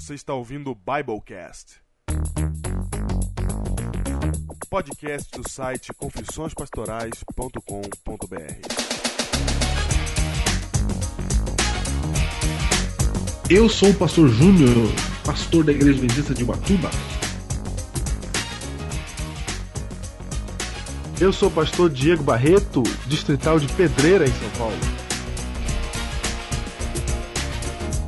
Você está ouvindo o Biblecast. Podcast do site confissõespastorais.com.br. Eu sou o pastor Júnior, pastor da Igreja Adventista de Ubatuba. Eu sou o pastor Diego Barreto, distrital de Pedreira, em São Paulo.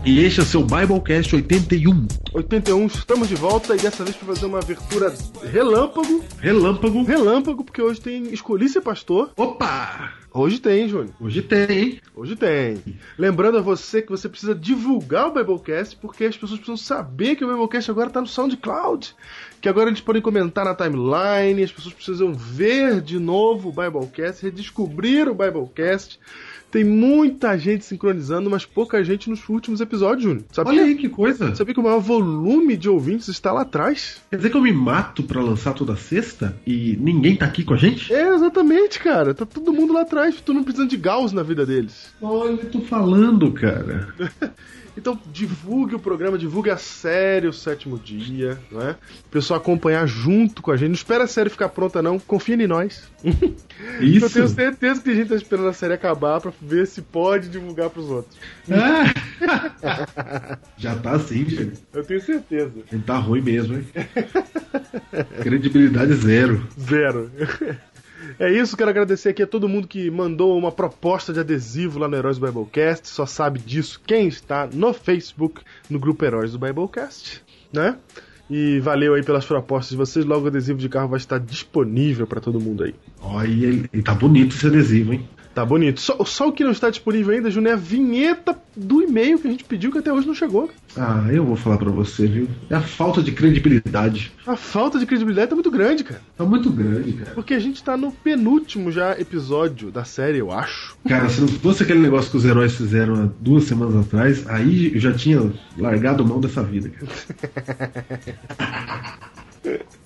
E este é o seu Biblecast 81. 81, estamos de volta e dessa vez para fazer uma abertura relâmpago. Relâmpago. Relâmpago, porque hoje tem Escolhi Ser Pastor. Opa! Hoje tem, Júnior. Hoje tem, hein? Hoje tem. Lembrando a você que você precisa divulgar o Biblecast, porque as pessoas precisam saber que o Biblecast agora está no SoundCloud. Que agora eles podem comentar na timeline, as pessoas precisam ver de novo o Biblecast, redescobrir o Biblecast. Tem muita gente sincronizando, mas pouca gente nos últimos episódios, Júnior. Sabia? Olha aí que coisa. Sabia que o maior volume de ouvintes está lá atrás? Quer dizer que eu me mato pra lançar toda sexta e ninguém tá aqui com a gente? É, exatamente, cara. Tá todo mundo lá atrás. Tu não precisando de Gauss na vida deles. Olha, eu tô falando, cara. Então divulgue o programa, divulgue a série o sétimo dia, não é? O pessoal acompanhar junto com a gente. Não espera a série ficar pronta, não. Confia em nós. Isso. Eu tenho certeza que tem gente tá esperando a série acabar pra ver se pode divulgar pros outros. Ah. Já tá assim, gente. Eu tenho certeza. Ele tá ruim mesmo, hein? Credibilidade zero. Zero. É isso, quero agradecer aqui a todo mundo que mandou uma proposta de adesivo lá no Heróis do Biblecast. Só sabe disso quem está no Facebook, no grupo Heróis do Biblecast, né? E valeu aí pelas propostas de vocês. Logo o adesivo de carro vai estar disponível para todo mundo aí. Olha, ele tá bonito esse adesivo, hein? Tá bonito. Só, só o que não está disponível ainda, Júnior, é a vinheta do e-mail que a gente pediu que até hoje não chegou. Ah, eu vou falar pra você, viu? É a falta de credibilidade. A falta de credibilidade tá muito grande, cara. Tá muito grande, cara. Porque a gente tá no penúltimo já episódio da série, eu acho. Cara, se não fosse aquele negócio que os heróis fizeram há duas semanas atrás, aí eu já tinha largado mão dessa vida, cara.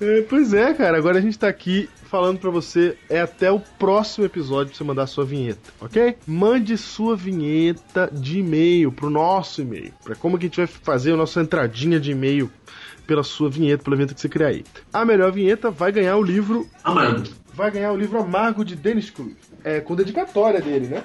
É, pois é, cara. Agora a gente tá aqui falando pra você. É até o próximo episódio pra você mandar sua vinheta, ok? Mande sua vinheta de e-mail pro nosso e-mail. Pra como que a gente vai fazer a nossa entradinha de e-mail pela sua vinheta, pela vinheta que você criar aí. A melhor vinheta vai ganhar o livro. Amargo. Vai ganhar o livro Amargo de Dennis Cruz. É, com dedicatória dele, né?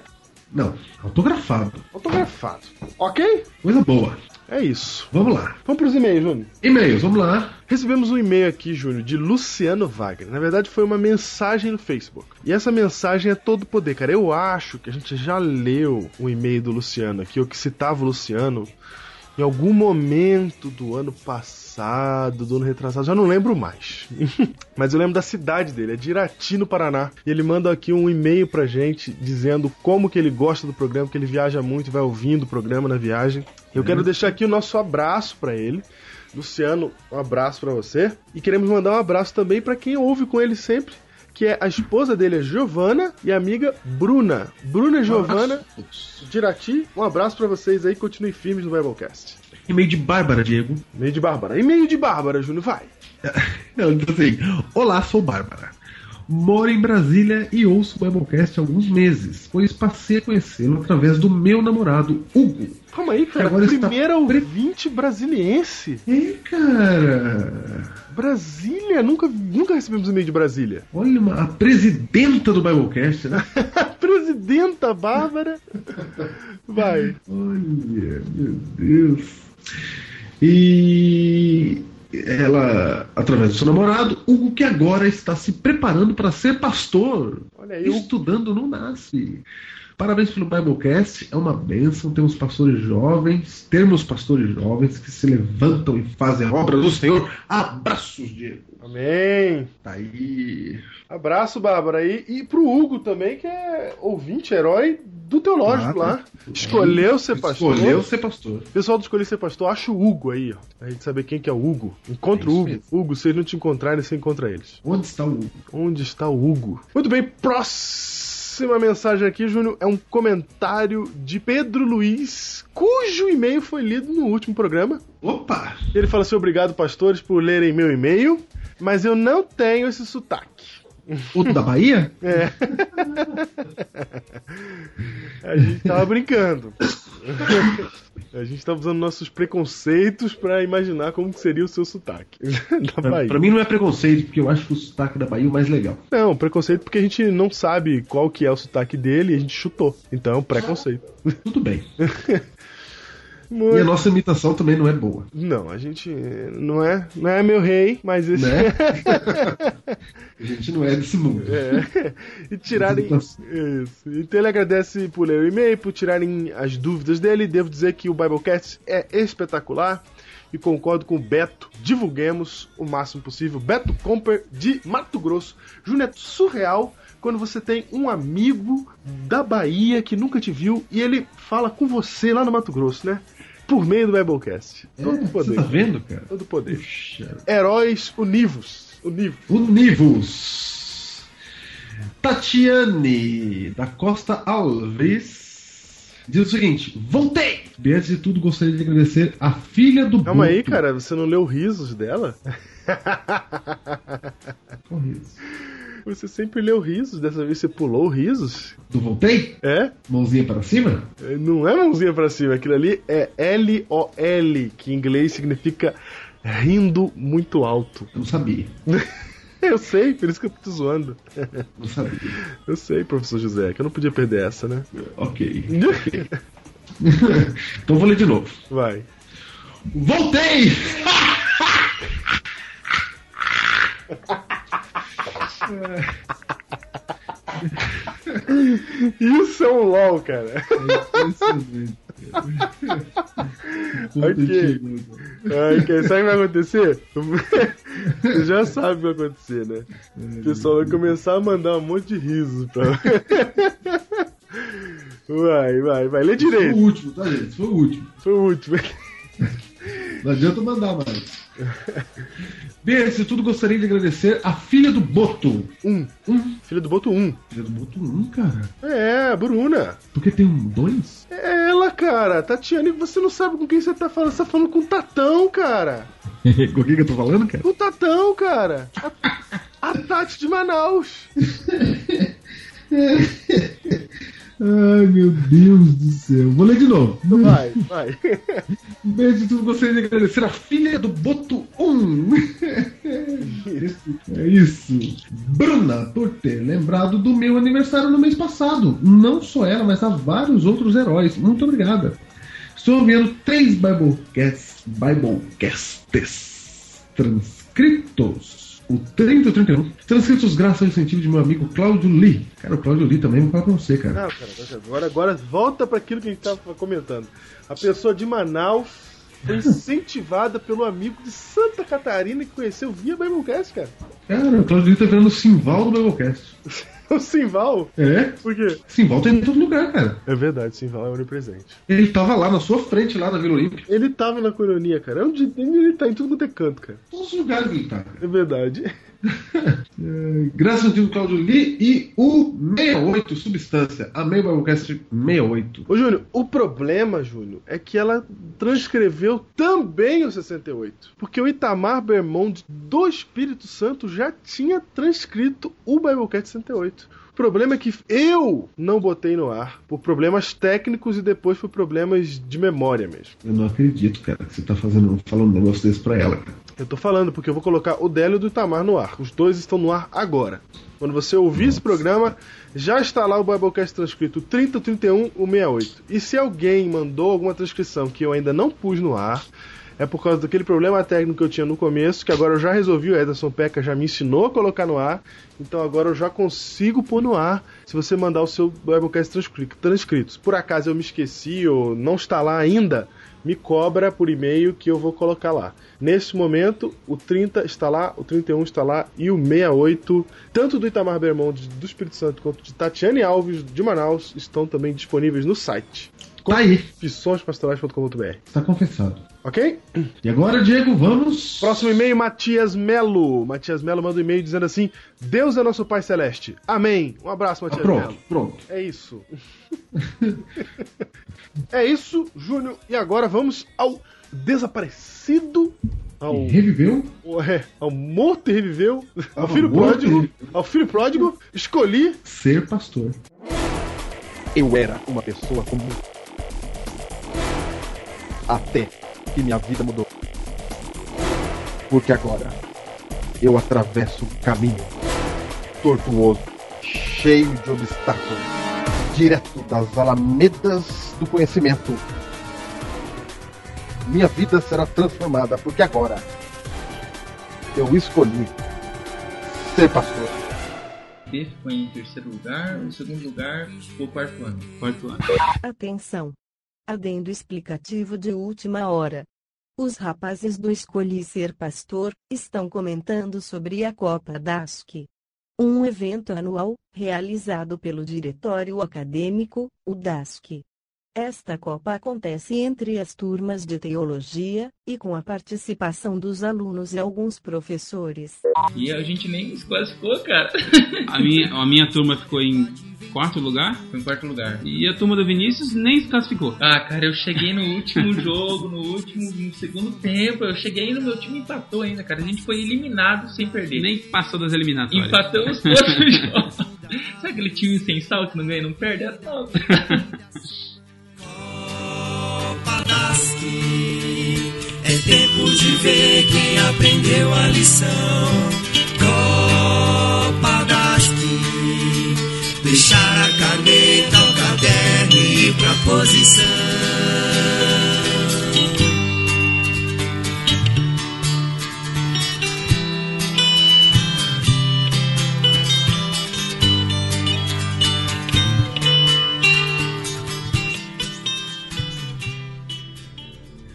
Não, autografado. Autografado. Ok? Coisa boa. É isso. Vamos lá. Vamos pros e-mails, Júnior. E-mails, vamos lá. Recebemos um e-mail aqui, Júnior, de Luciano Wagner. Na verdade, foi uma mensagem no Facebook. E essa mensagem é todo poder, cara. Eu acho que a gente já leu o e-mail do Luciano aqui, ou que citava o Luciano em algum momento do ano passado, do ano retrasado, já não lembro mais. Mas eu lembro da cidade dele, é de Irati, no Paraná. E ele manda aqui um e-mail pra gente dizendo como que ele gosta do programa, que ele viaja muito e vai ouvindo o programa na viagem. Eu quero deixar aqui o nosso abraço para ele. Luciano, um abraço para você. E queremos mandar um abraço também para quem ouve com ele sempre, que é a esposa dele, a Giovana, e a amiga Bruna. Bruna e Giovana, de Irati, um abraço para vocês aí, continue firmes no Biblecast. E-mail de Bárbara, Diego. E-mail de Bárbara. E-mail de Bárbara, Júnior, vai. Ela diz assim: Olá, sou Bárbara. Moro em Brasília e ouço o Biblecast há alguns meses, pois passei a conhecê-lo através do meu namorado, Hugo. Calma aí, cara. Agora está Primeira pre- ouvinte brasiliense. Ei, cara! Brasília? Nunca, nunca recebemos e-mail de Brasília. Olha, uma, a presidenta do Biblecast, né? Presidenta Bárbara. Vai. Olha, meu Deus. E ela, através do seu namorado, Hugo, que agora está se preparando para ser pastor. Olha aí. Estudando no NASF. Parabéns pelo Biblecast, é uma bênção. Temos pastores jovens, temos pastores jovens que se levantam e fazem a obra do Senhor. Abraços, Diego. Amém. Tá aí. Abraço, Bárbara. E, e pro Hugo também, que é ouvinte, herói do Teológico lá. Escolheu ser pastor. Escolheu ser pastor. Pessoal do Escolher Ser Pastor, acha o Hugo aí, ó. A gente saber quem que é o Hugo. Encontra É o Hugo. mesmo. Hugo, se eles não te encontrarem, você encontra eles. Onde está o Hugo? Onde está o Hugo? Muito bem, próxima mensagem aqui, Júnior, é um comentário de Pedro Luiz, cujo e-mail foi lido no último programa. Opa! Ele fala assim: obrigado, pastores, por lerem meu e-mail, mas eu não tenho esse sotaque. O da Bahia? É. A gente tava brincando. A gente tá usando nossos preconceitos pra imaginar como que seria o seu sotaque da Pra, Bahia. pra mim não é preconceito, porque eu acho que o sotaque da Bahia é o mais legal. Não, preconceito porque a gente não sabe qual que é o sotaque dele e a gente chutou. Então é um preconceito. Tudo bem. Muito- E a nossa imitação também não é boa. Não, a gente não é, não é meu rei, mas esse Né? a gente não é desse mundo. É. E tirarem. Isso. Então ele agradece por ler o e-mail, por tirarem as dúvidas dele. Devo dizer que o Biblecast é espetacular. E concordo com o Beto. Divulguemos o máximo possível. Beto Comper de Mato Grosso. Júnior, é surreal quando você tem um amigo da Bahia que nunca te viu e ele fala com você lá no Mato Grosso, né? Por meio do Biblecast. Todo É, poder. Você tá vendo, cara? Todo poder. Puxa. Heróis univos. Univos. Univos. Tatiane da Costa Alves diz o seguinte: Voltei! Bem, antes de tudo, gostaria de agradecer a filha do Calma aí, Boto. cara. Você não leu risos dela? Qual riso? Você sempre leu risos, dessa vez você pulou risos. Do voltei? É? Mãozinha para cima? Não é mãozinha pra cima, aquilo ali é L-O-L, que em inglês significa rindo muito alto. Eu não sabia. Eu sei, por isso que eu tô te zoando. Não sabia. Eu sei, professor José, que eu não podia perder essa, né? Ok. então vou ler de novo. Vai. Voltei! Isso é um LOL, cara. Ok. Ai, quer- sabe o que vai acontecer? Você já sabe o que vai acontecer, né? O pessoal vai começar a mandar um monte de risos pra. Vai, vai, vai. Lê Foi o direito. último, tá, gente? Foi o último. Foi o último. Não adianta mandar mais. Bem, antes de tudo, gostaria de agradecer a filha do Boto. Um. Um. Filho do Boto um. Filha do Boto 1, cara. É, Bruna. Porque tem um dois? É ela, cara. Tatiane, você não sabe com quem você tá falando. Você tá falando com o Tatão, cara. Com quem que eu tô falando, cara? Com o Tatão, cara. A, a Tati de Manaus. Ai, meu Deus do céu. Vou ler de novo. Vai, vai. Bem, antes de gostaria de agradecer a filha do Boto 1. É isso. Bruna, por ter lembrado do meu aniversário no mês passado. Não só ela, mas há vários outros heróis. Muito obrigada. Estou enviando três Biblecasts, Biblecasts transcritos. O 30 e o 31. Transcritos graças ao incentivo de meu amigo Cláudio Lee. Cara, o Cláudio Lee também vou falar pra você, cara. Não, cara, agora, agora volta para aquilo que a gente estava comentando. A pessoa de Manaus foi incentivada pelo amigo de Santa Catarina que conheceu via Biblecast, cara. Cara, o Cláudio Lee tá virando o Simval do Biblecast. O Simval. É? Por quê? Simval tá em todo lugar, cara. É verdade, Simval é onipresente. Ele tava lá na sua frente, lá na Vila Olímpica. Ele tava na coronia, cara. É Onde ele tá em tudo quanto é canto, cara. Todos os lugares ele tá. É verdade. Graças ao antigo Claudio Lee e o 68 Substância. Amei o Biblecast 68. Ô, Júnior, o problema, Júnior, é que ela transcreveu também o 68. Porque o Itamar Bermond do Espírito Santo já tinha transcrito o Biblecast 68. O problema é que eu não botei no ar por problemas técnicos e depois por problemas de memória mesmo. Eu não acredito, cara, que você tá fazendo, falando um negócio desse pra ela, cara. Eu tô falando porque eu vou colocar o Délio e o Itamar no ar. Os dois estão no ar agora. Quando você ouvir esse programa, já está lá o Biblecast transcrito 30, o 31, o 68. E se alguém mandou alguma transcrição que eu ainda não pus no ar, é por causa daquele problema técnico que eu tinha no começo, que agora eu já resolvi, o Ederson Peca já me ensinou a colocar no ar, então agora eu já consigo pôr no ar se você mandar o seu Biblecast transcri- transcrito. Por acaso eu me esqueci ou não está lá ainda, me cobra por e-mail que eu vou colocar lá. Nesse momento, o 30 está lá, o 31 está lá e o 68, tanto do Itamar Bermond do Espírito Santo quanto de Tatiane Alves de Manaus, estão também disponíveis no site Tá aí, pissõespastorais.com.br. tá confessado. Ok? E agora, Diego, vamos. Próximo e-mail, Matias Melo. Matias Melo manda um e-mail dizendo assim: Deus é nosso Pai Celeste. Amém. Um abraço, Ah, Matias pronto, Melo. pronto. É isso. é isso, Júnior. E agora vamos ao desaparecido. Ao, E reviveu? é, ao morto e reviveu. Ao Ao filho pródigo. reviveu. Ao filho pródigo. Escolhi. Ser pastor. Eu era uma pessoa comum. Até que minha vida mudou. Porque agora eu atravesso um caminho tortuoso, cheio de obstáculos, direto das alamedas do conhecimento. Minha vida será transformada, porque agora eu escolhi ser pastor. B ficou em terceiro lugar, o segundo lugar ficou quarto ano. Quarto ano. Atenção! Adendo explicativo de última hora. Os rapazes do Escolhi Ser Pastor estão comentando sobre a Copa DASC. Um evento anual, realizado pelo Diretório Acadêmico, o DASC. Esta Copa acontece entre as turmas de teologia, e com a participação dos alunos e alguns professores. E a gente nem se classificou, cara. A minha, a minha turma ficou em quarto lugar. Foi em quarto lugar. E a turma do Vinícius nem se classificou. Ah, cara, eu cheguei no último jogo, no último, no segundo tempo, eu cheguei no meu time empatou ainda, cara. A gente foi eliminado sem perder. Nem passou das eliminatórias. Empatamos todos os jogos. Sabe aquele time sem sal que não ganha, não perde? É top. É tempo de ver quem aprendeu a lição. Caneta, o caderno e pra posição.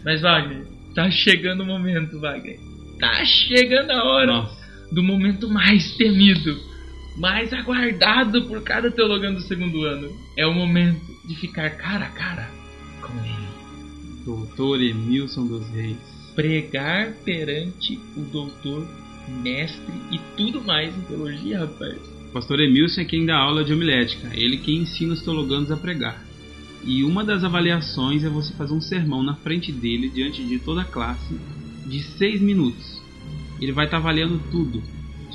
Mas, Wagner, tá chegando o momento, Wagner. Tá chegando a hora Nossa. do momento mais temido, mais aguardado por cada teologano do segundo ano. É o momento de ficar cara a cara com ele. Doutor Emilson dos Reis. Pregar perante o doutor, mestre e tudo mais em teologia, rapaz. O pastor Emilson é quem dá aula de homilética. Ele que ensina os teologanos a pregar. E uma das avaliações é você fazer um sermão na frente dele, diante de toda a classe, de seis minutos. Ele vai estar avaliando tudo: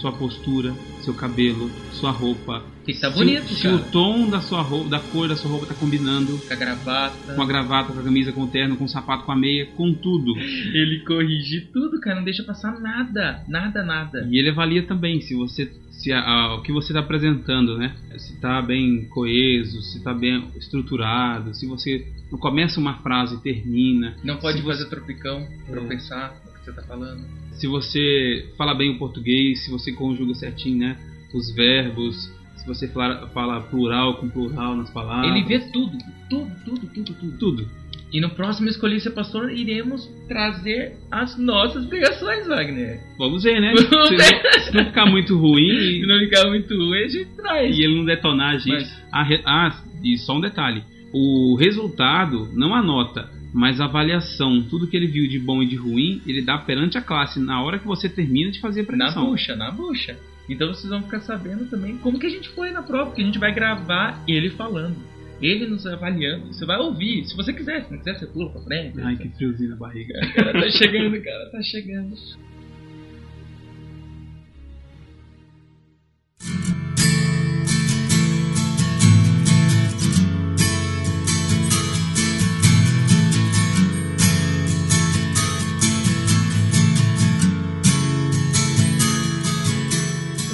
sua postura, seu cabelo, sua roupa. Tem que tá se- bonito, se, cara. o tom da sua roupa, da cor da sua roupa tá combinando Com a gravata. com a gravata, com a camisa, com o terno, com o sapato, com a meia, com tudo. Ele corrige tudo, cara. Não deixa passar nada. Nada, nada. E ele avalia também se você se a- a- o que você está apresentando, né? Se está bem coeso, se está bem estruturado, se você não começa uma frase e termina, Não pode Se fazer tropicão É. pensar o que você tá falando. Se você fala bem o português, se você conjuga certinho, né? Os verbos, se você fala, fala plural com plural nas palavras. Ele vê tudo. Tudo, tudo, tudo, tudo. tudo. E no próximo Escolhi Ser Pastor, iremos trazer as nossas pregações, Wagner. Vamos ver, né? Vamos Se ver. não, se não ficar muito ruim Se não ficar muito ruim, a gente traz. e ele não detonar a gente. Mas- ah, e só um detalhe: o resultado, não a nota, mas a avaliação, tudo que ele viu de bom e de ruim, ele dá perante a classe na hora que você termina de fazer a Na pregação. bucha, na bucha. Então vocês vão ficar sabendo também como que a gente foi na prova, porque a gente vai gravar ele falando. Ele nos avaliando. Você vai ouvir. Se você quiser, se não quiser, você pula pra frente. Ai, que friozinho na barriga. Cara, tá chegando, cara, tá chegando.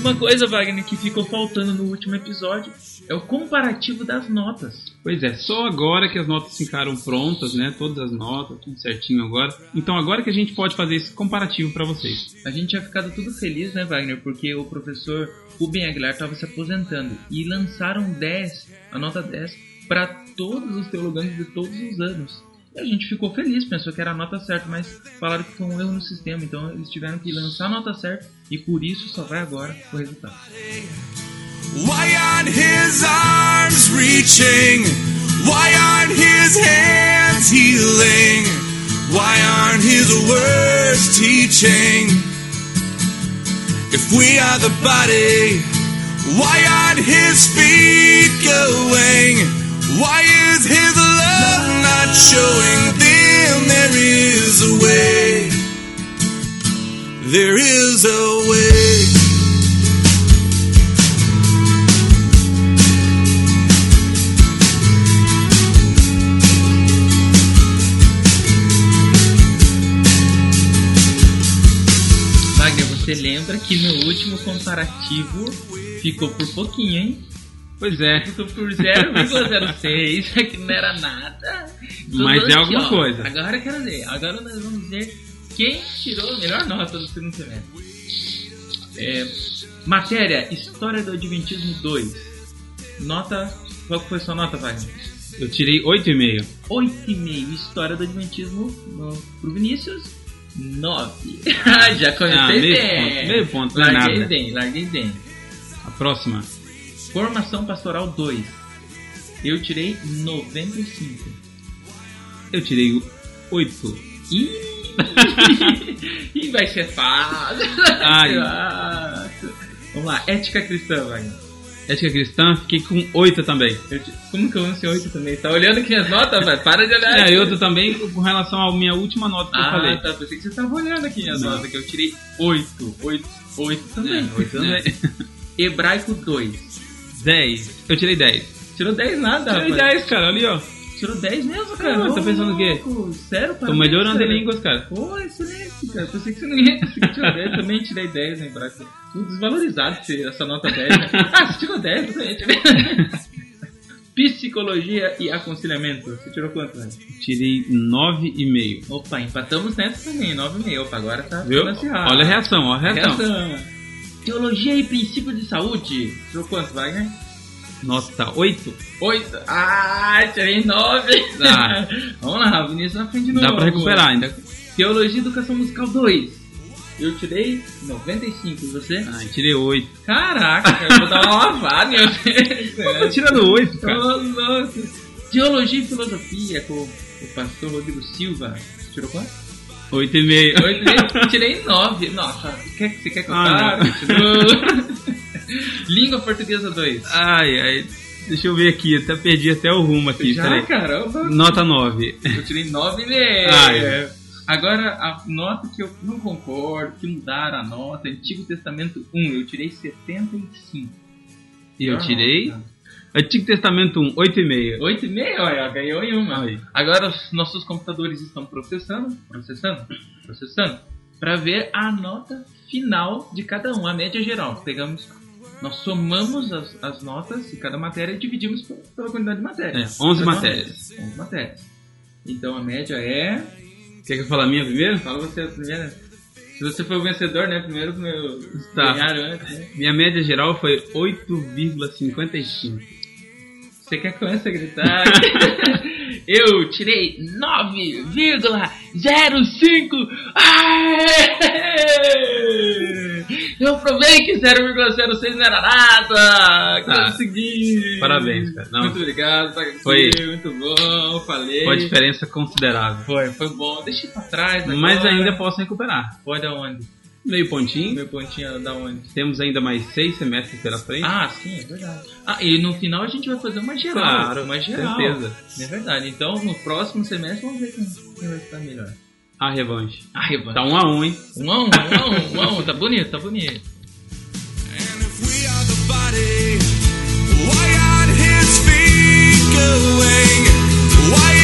Uma coisa, Wagner, que ficou faltando no último episódio é o comparativo das notas. Pois é, só agora que as notas ficaram prontas, né? Todas as notas, tudo certinho agora. Então agora que a gente pode fazer esse comparativo para vocês. A gente tinha ficado tudo feliz, né, Wagner? Porque o professor Rubem Aguilar estava se aposentando e lançaram 10, a nota 10, para todos os teologanos de todos os anos. A gente ficou feliz, pensou que era a nota certa, mas falaram que foi um erro no sistema, então eles tiveram que lançar a nota certa e por isso só vai agora o resultado. Why aren't his arms reaching? Why aren't his hands healing? Why aren't his words teaching? If we are the body, why aren't his feet going? Why is his love showing them there is a way. There is a way. Wagner, você lembra que no último comparativo ficou por pouquinho, hein? Pois é. Ficou por 0,06, que não era nada. Então, Mas é aqui, alguma ó, coisa. Agora eu quero ver. Agora nós vamos ver quem tirou a melhor nota do segundo semestre. É, matéria, História do Adventismo 2. Nota. Qual foi sua nota, Wagner? Eu tirei 8,5. 8,5. História do Adventismo no, pro Vinícius. 9. Ah, Já comecei Ah, meio bem. ponto, meio ponto, não é larguei nada. bem, larguei bem. A próxima. Formação Pastoral 2. Eu tirei 95. Eu tirei 8. Ih, Ih, vai ser fácil. Ai. Fácil. Vamos lá, ética cristã, Wagner. Ética cristã, fiquei com 8 também. Eu Como que eu lancei 8 também? Tá olhando aqui as notas, velho? Para de olhar. É, aqui. eu tô também com relação à minha última nota que eu Ah, falei. tá. Pensei que você tava olhando aqui as notas, que eu tirei 8. 8, 8 também. É, oito também. Hebraico 2. 10. Eu tirei 10. Tirou 10 nada, Tirei rapaz. 10, cara, ali ó. Tirou 10 mesmo, cara. Ah, tá pensando o quê? Sério, Tô parabéns, melhorando em cara. línguas, cara. Pô, excelente, cara. Pensei que você não ia conseguir tirar 10. Também tirei 10 no hebraico. Tudo desvalorizado essa nota 10. Né? Ah, você tirou 10, eu também tirei. Psicologia e aconselhamento. Você tirou quanto, velho? Tirei 9,5. Opa, empatamos nessa também, 9,5. Opa, agora tá Viu? Olha a reação, olha a reação. Reação. Teologia e princípios de saúde. Tirou quanto, Wagner? Nota 8. 8. Ah, tirei 9. Dá. Vamos lá, Vinícius na frente de novo. Dá pra recuperar ainda. Teologia e educação musical 2. Eu tirei 95, e você? Ah, tirei 8. Caraca, cara, eu vou dar uma lavada, meu Deus. Eu tô tirando 8, cara. Ô, louco. Teologia e filosofia com o pastor Rodrigo Silva. Você tirou quanto? 8,5. Eu tirei, tirei 9. Nossa, quer, você quer Ah, contar? não. Tirou. Língua portuguesa 2. Ai, ai. Deixa eu ver aqui, até perdi até o rumo aqui. Já, peraí. caramba. Nota 9. Eu tirei 9 Ai. Agora, a nota que eu não concordo, que mudaram a nota, Antigo Testamento 1, eu tirei 75. E eu tirei. nota. Antigo Testamento 1, 8,5. 8,5, olha, ganhou em uma. Aí. Agora os nossos computadores estão processando, processando, processando, para ver a nota final de cada um, a média geral. Pegamos, nós somamos as, as notas de cada matéria e dividimos por- pela quantidade de matérias. É, 11 Cada matérias. 11 matérias. Então a média é Quer que eu fale a minha primeiro? Fala você a primeira. Se você foi o vencedor, né? Primeiro, meu. Tá. Ganharam antes, né? Minha média geral foi 8,55. Você quer que eu comece a gritar? eu tirei 9,05! Aê! Eu provei que 0,06 não era nada! Tá. Consegui! Parabéns, cara. Não. Muito obrigado, tá Foi- muito bom, falei. Foi uma diferença considerável. Foi, foi bom. Deixa pra trás agora. Mas ainda posso recuperar. Pode aonde? Meio pontinho. Meu pontinho da onde? Temos ainda mais seis semestres pela frente. Ah, sim, é verdade. Ah, e no final a gente vai fazer uma geral. Claro, uma geral. certeza. É verdade. Então, no próximo semestre, vamos ver quem, vai estar melhor. A revanche. Ah, Revan. Tá um a um, hein? Um a um, um a um, um a um. Tá bonito, tá bonito. And if we are the body, why aren't his feet going? Why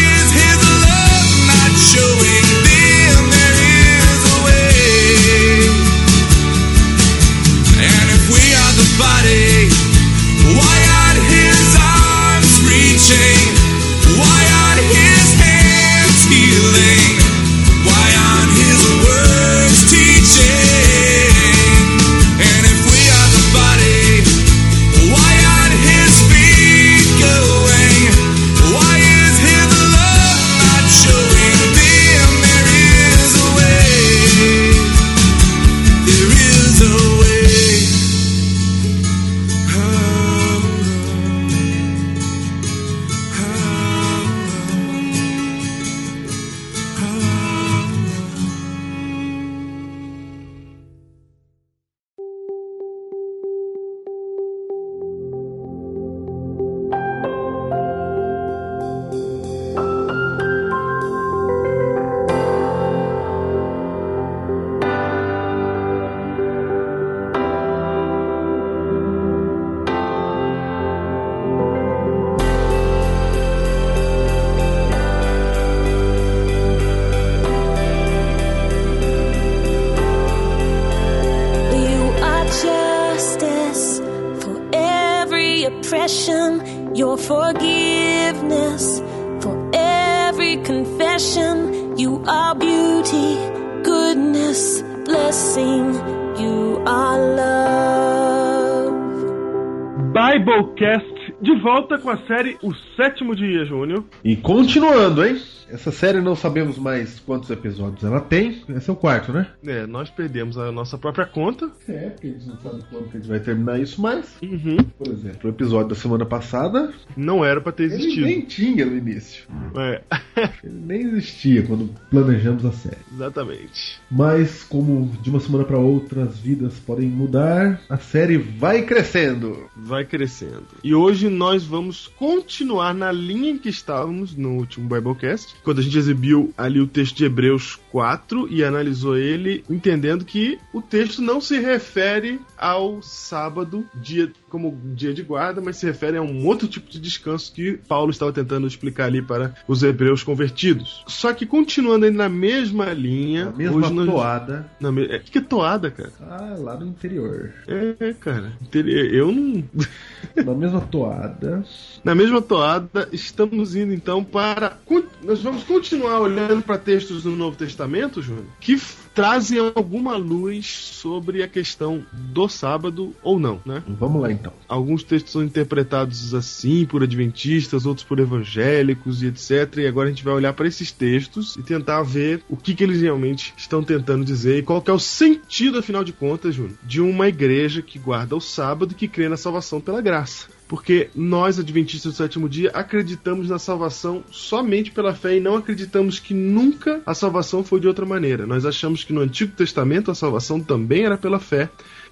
Biblecast de volta com a série O Sétimo Dia, Júnior. E continuando, hein? Essa série não sabemos mais quantos episódios ela tem. Esse é o quarto, né? É, nós perdemos a nossa própria conta. É, porque a gente não sabe quando que a gente vai terminar isso mais. Uhum. Por exemplo, o episódio da semana passada, Não era pra ter ele existido. nem tinha no início. É, Ele nem existia quando planejamos a série. exatamente. Mas como de uma semana para outra as vidas podem mudar, a série vai crescendo. Vai crescendo. E hoje nós vamos continuar na linha em que estávamos no último Biblecast, quando a gente exibiu ali o texto de Hebreus 4 e analisou ele, entendendo que o texto não se refere ao sábado, dia como dia de guarda, mas se refere a um outro tipo de descanso que Paulo estava tentando explicar ali para os hebreus convertidos. Só que continuando aí na mesma linha, A mesma hoje nós... toada. Na me... é, que toada, cara. Ah, lá no interior. É, cara. Eu não. Na mesma toada. Na mesma toada, estamos indo então para. Nós vamos continuar olhando para textos do Novo Testamento, Júnior, que trazem alguma luz sobre a questão do sábado ou não, né? Vamos lá então. Alguns textos são interpretados assim por adventistas, outros por evangélicos e etc. E agora a gente vai olhar para esses textos e tentar ver o que, que eles realmente estão tentando dizer e qual é o sentido, afinal de contas, Júnior, de uma igreja que guarda o sábado e que crê na salvação pela graça. Porque nós, adventistas do sétimo dia, acreditamos na salvação somente pela fé e não acreditamos que nunca a salvação foi de outra maneira. Nós achamos que no Antigo Testamento a salvação também era pela fé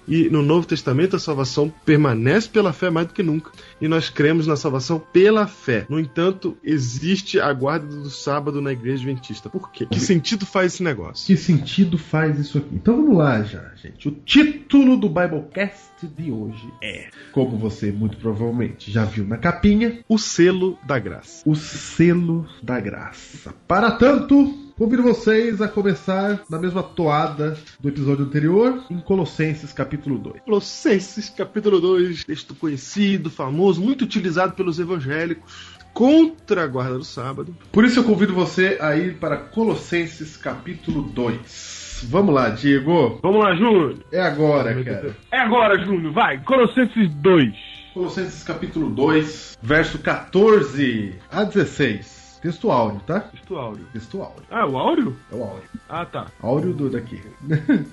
e no Novo Testamento a salvação permanece pela fé mais do que nunca. E nós cremos na salvação pela fé. No entanto, existe a guarda do sábado na igreja adventista. Por quê? Que sentido faz esse negócio? Que sentido faz isso aqui? Então vamos lá já, gente. O título do Biblecast de hoje é, como você muito provavelmente já viu na capinha, O selo da graça. o selo da graça. Para tanto, convido vocês a começar na mesma toada do episódio anterior, em Colossenses capítulo 2. Colossenses capítulo 2, texto conhecido, famoso, muito utilizado pelos evangélicos contra a guarda do sábado. Por isso eu convido você a ir para Colossenses capítulo 2. Vamos lá, Diego. Vamos lá, Júnior. É agora, cara. É agora, Júnior. Vai, Colossenses 2. Colossenses capítulo 2, verso 14 a 16. Texto áudio, tá? Texto áudio. Texto áudio. Ah, o áudio? É o áudio. Ah, tá. Áudio do daqui.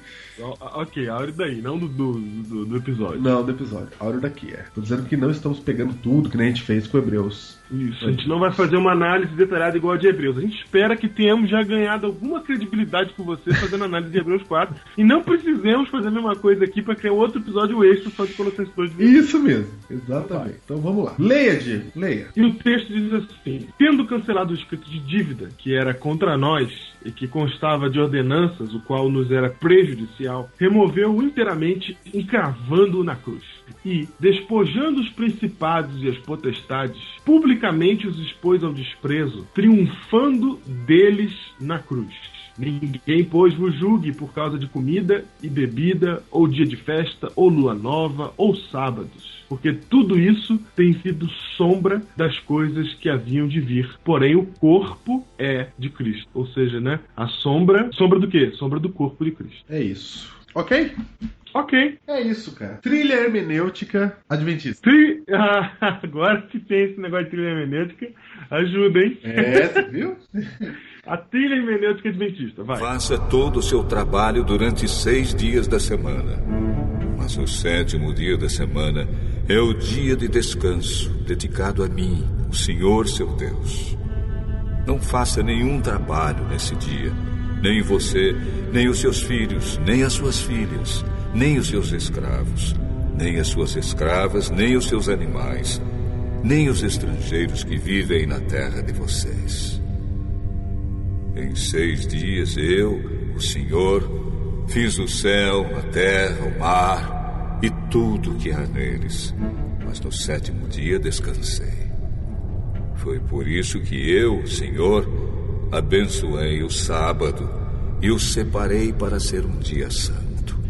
Ok, áudio daí, não do, do, do- do episódio. Não, do episódio. Áudio daqui, é. Tô dizendo que não estamos pegando tudo que nem a gente fez com Hebreus. Isso, a gente não vai fazer uma análise detalhada igual a de Hebreus. A gente espera que tenhamos já ganhado alguma credibilidade com você fazendo análise de Hebreus 4 e não precisemos fazer a mesma coisa aqui para criar outro episódio extra só de Colossenses 2 de Isso mesmo, exatamente. Então vamos lá. Leia, Diego, leia. E o texto diz assim: Tendo cancelado o escrito de dívida que era contra nós e que constava de ordenanças, o qual nos era prejudicial, removeu-o inteiramente, encravando-o na cruz. E, despojando os principados e as potestades, publicamente os expôs ao desprezo, triunfando deles na cruz. Ninguém, pois, vos julgue por causa de comida e bebida, ou dia de festa, ou lua nova, ou sábados, porque tudo isso tem sido sombra das coisas que haviam de vir. Porém, o corpo é de Cristo. Ou seja, né? A sombra. Sombra do quê? Sombra do corpo de Cristo. É isso. Ok? Ok. É isso, cara. Trilha hermenêutica adventista. Tri... Ah, agora que tem esse negócio de trilha hermenêutica, ajuda, hein? É, você viu? A trilha hermenêutica adventista, vai. Faça todo o seu trabalho durante seis dias da semana. Mas o sétimo dia da semana é o dia de descanso, dedicado a mim, o Senhor seu Deus. Não faça nenhum trabalho nesse dia, nem você, nem os seus filhos, nem as suas filhas, nem os seus escravos, nem as suas escravas, nem os seus animais, nem os estrangeiros que vivem na terra de vocês. Em seis dias eu, o Senhor, fiz o céu, a terra, o mar e tudo que há neles. Mas no sétimo dia descansei. Foi por isso que eu, Senhor, abençoei o sábado e o separei para ser um dia santo.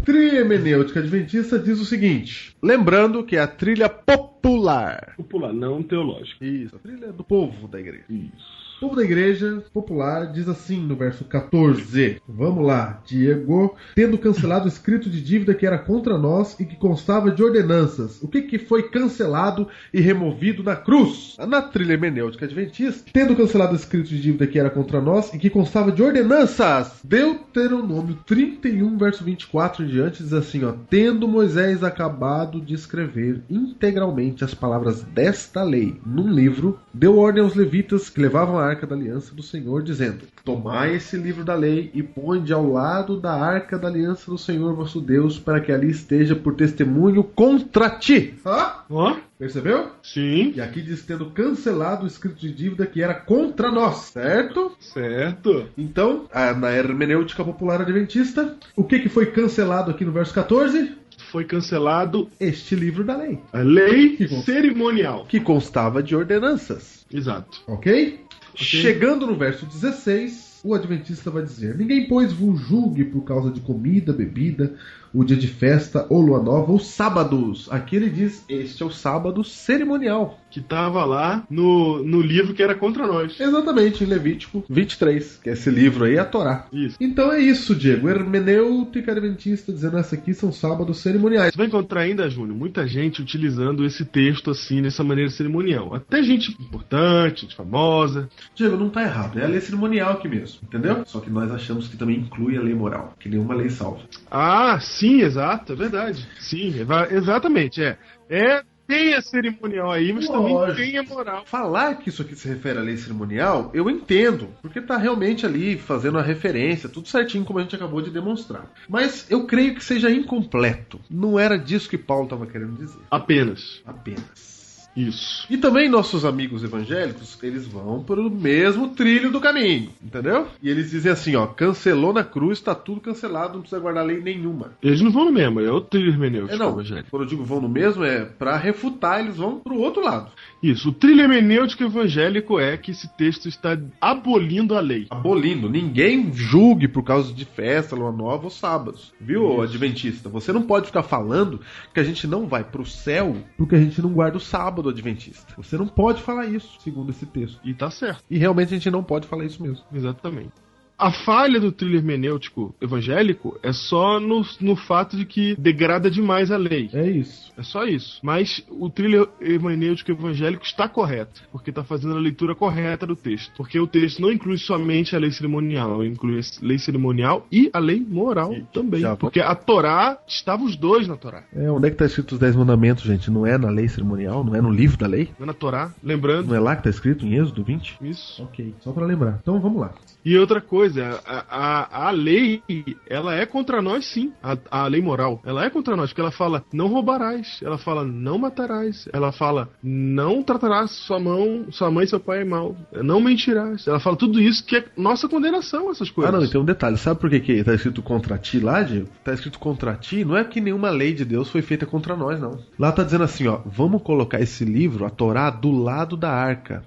Trilha hermenêutica adventista diz o seguinte: lembrando que é a trilha popular. Popular, não teológica. Isso, a trilha do povo da igreja. Isso. Povo da igreja popular diz assim no verso 14. Vamos lá, Diego. Tendo cancelado o escrito de dívida que era contra nós e que constava de ordenanças. O que, que foi cancelado e removido na cruz? Na trilha hermenêutica adventista. Tendo cancelado o escrito de dívida que era contra nós e que constava de ordenanças. Deuteronômio 31, verso 24 em diante, diz assim: ó, Tendo Moisés acabado de escrever integralmente as palavras desta lei num livro, deu ordem aos levitas que levavam a arca da aliança do Senhor, dizendo: Tomai esse livro da lei e ponde ao lado da arca da aliança do Senhor vosso Deus, para que ali esteja por testemunho contra ti. Hã? Ó, Percebeu? sim, E aqui diz tendo cancelado o escrito de dívida que era contra nós, certo? certo. Então, na hermenêutica popular adventista, o que, que foi cancelado aqui no verso 14? Foi cancelado Este livro da lei, a lei Que cerimonial. que constava de ordenanças, Exato. ok? Chegando no verso 16, o adventista vai dizer: Ninguém, pois, vos julgue por causa de comida, bebida, o dia de festa, ou lua nova, ou sábados. Aqui ele diz: Este é o sábado cerimonial. Que tava lá no, no livro que era contra nós. Exatamente, em Levítico 23, que é esse livro aí, a Torá. Isso. Então é isso, Diego. Hermenêutica adventista dizendo essa aqui são sábados cerimoniais. Você vai encontrar ainda, Júnior, muita gente utilizando esse texto assim, dessa maneira cerimonial. Até gente importante, gente famosa. Diego, não tá errado. É a lei cerimonial aqui mesmo, entendeu? Só que nós achamos que também inclui a lei moral, que nenhuma lei salva. Ah, sim, exato, é verdade. Sim, exatamente, é. É, tem a cerimonial aí, mas também Lógico. tem a moral. Falar que isso aqui se refere à lei cerimonial, eu entendo, porque tá realmente ali fazendo a referência, tudo certinho como a gente acabou de demonstrar. Mas eu creio que seja incompleto. Não era disso que Paulo estava querendo dizer. Apenas. Apenas. Isso. E também nossos amigos evangélicos, eles vão pelo mesmo trilho do caminho, entendeu? E eles dizem assim, ó, cancelou na cruz, tá tudo cancelado, não precisa guardar lei nenhuma. Eles não vão no mesmo, é outro trilho hermenêutico. É não, evangélico. quando eu digo vão no mesmo, é pra refutar, eles vão pro outro lado. Isso, o trilho hermenêutico evangélico é que esse texto está abolindo a lei. Abolindo, ninguém julgue por causa de festa, lua nova ou sábados. Viu, Isso. adventista? Você não pode ficar falando que a gente não vai pro céu porque a gente não guarda o sábado, adventista. Você não pode falar isso, segundo esse texto. E tá certo, E realmente a gente não pode falar isso mesmo. exatamente. A falha do trilho hermenêutico evangélico é só no, no fato de que degrada demais a lei. É isso. É só isso. Mas o trilho hermenêutico evangélico está correto, porque está fazendo a leitura correta do texto. Porque o texto não inclui somente a lei cerimonial, inclui a lei cerimonial e a lei moral também. já- Porque a Torá, estavam os dois na Torá. É, onde é que tá escrito os 10 mandamentos, gente? Não é na lei cerimonial? Não é no livro da lei? Não é na Torá, lembrando Não é lá que tá escrito em Êxodo 20? isso. Ok, só pra lembrar. Então vamos lá. E outra coisa, a, a, a lei, ela é contra nós sim, a, a lei moral. Ela é contra nós, porque ela fala, não roubarás. Ela fala, não matarás. Ela fala, não tratarás sua mão, sua mãe e seu pai mal. Não mentirás. Ela fala tudo isso que é nossa condenação, essas coisas. Ah, não, tem um detalhe. Sabe por que, que tá escrito contra ti lá, Diego? Tá escrito contra ti, não é que nenhuma lei de Deus foi feita contra nós, não. Lá tá dizendo assim, ó, vamos colocar esse livro, a Torá, do lado da arca.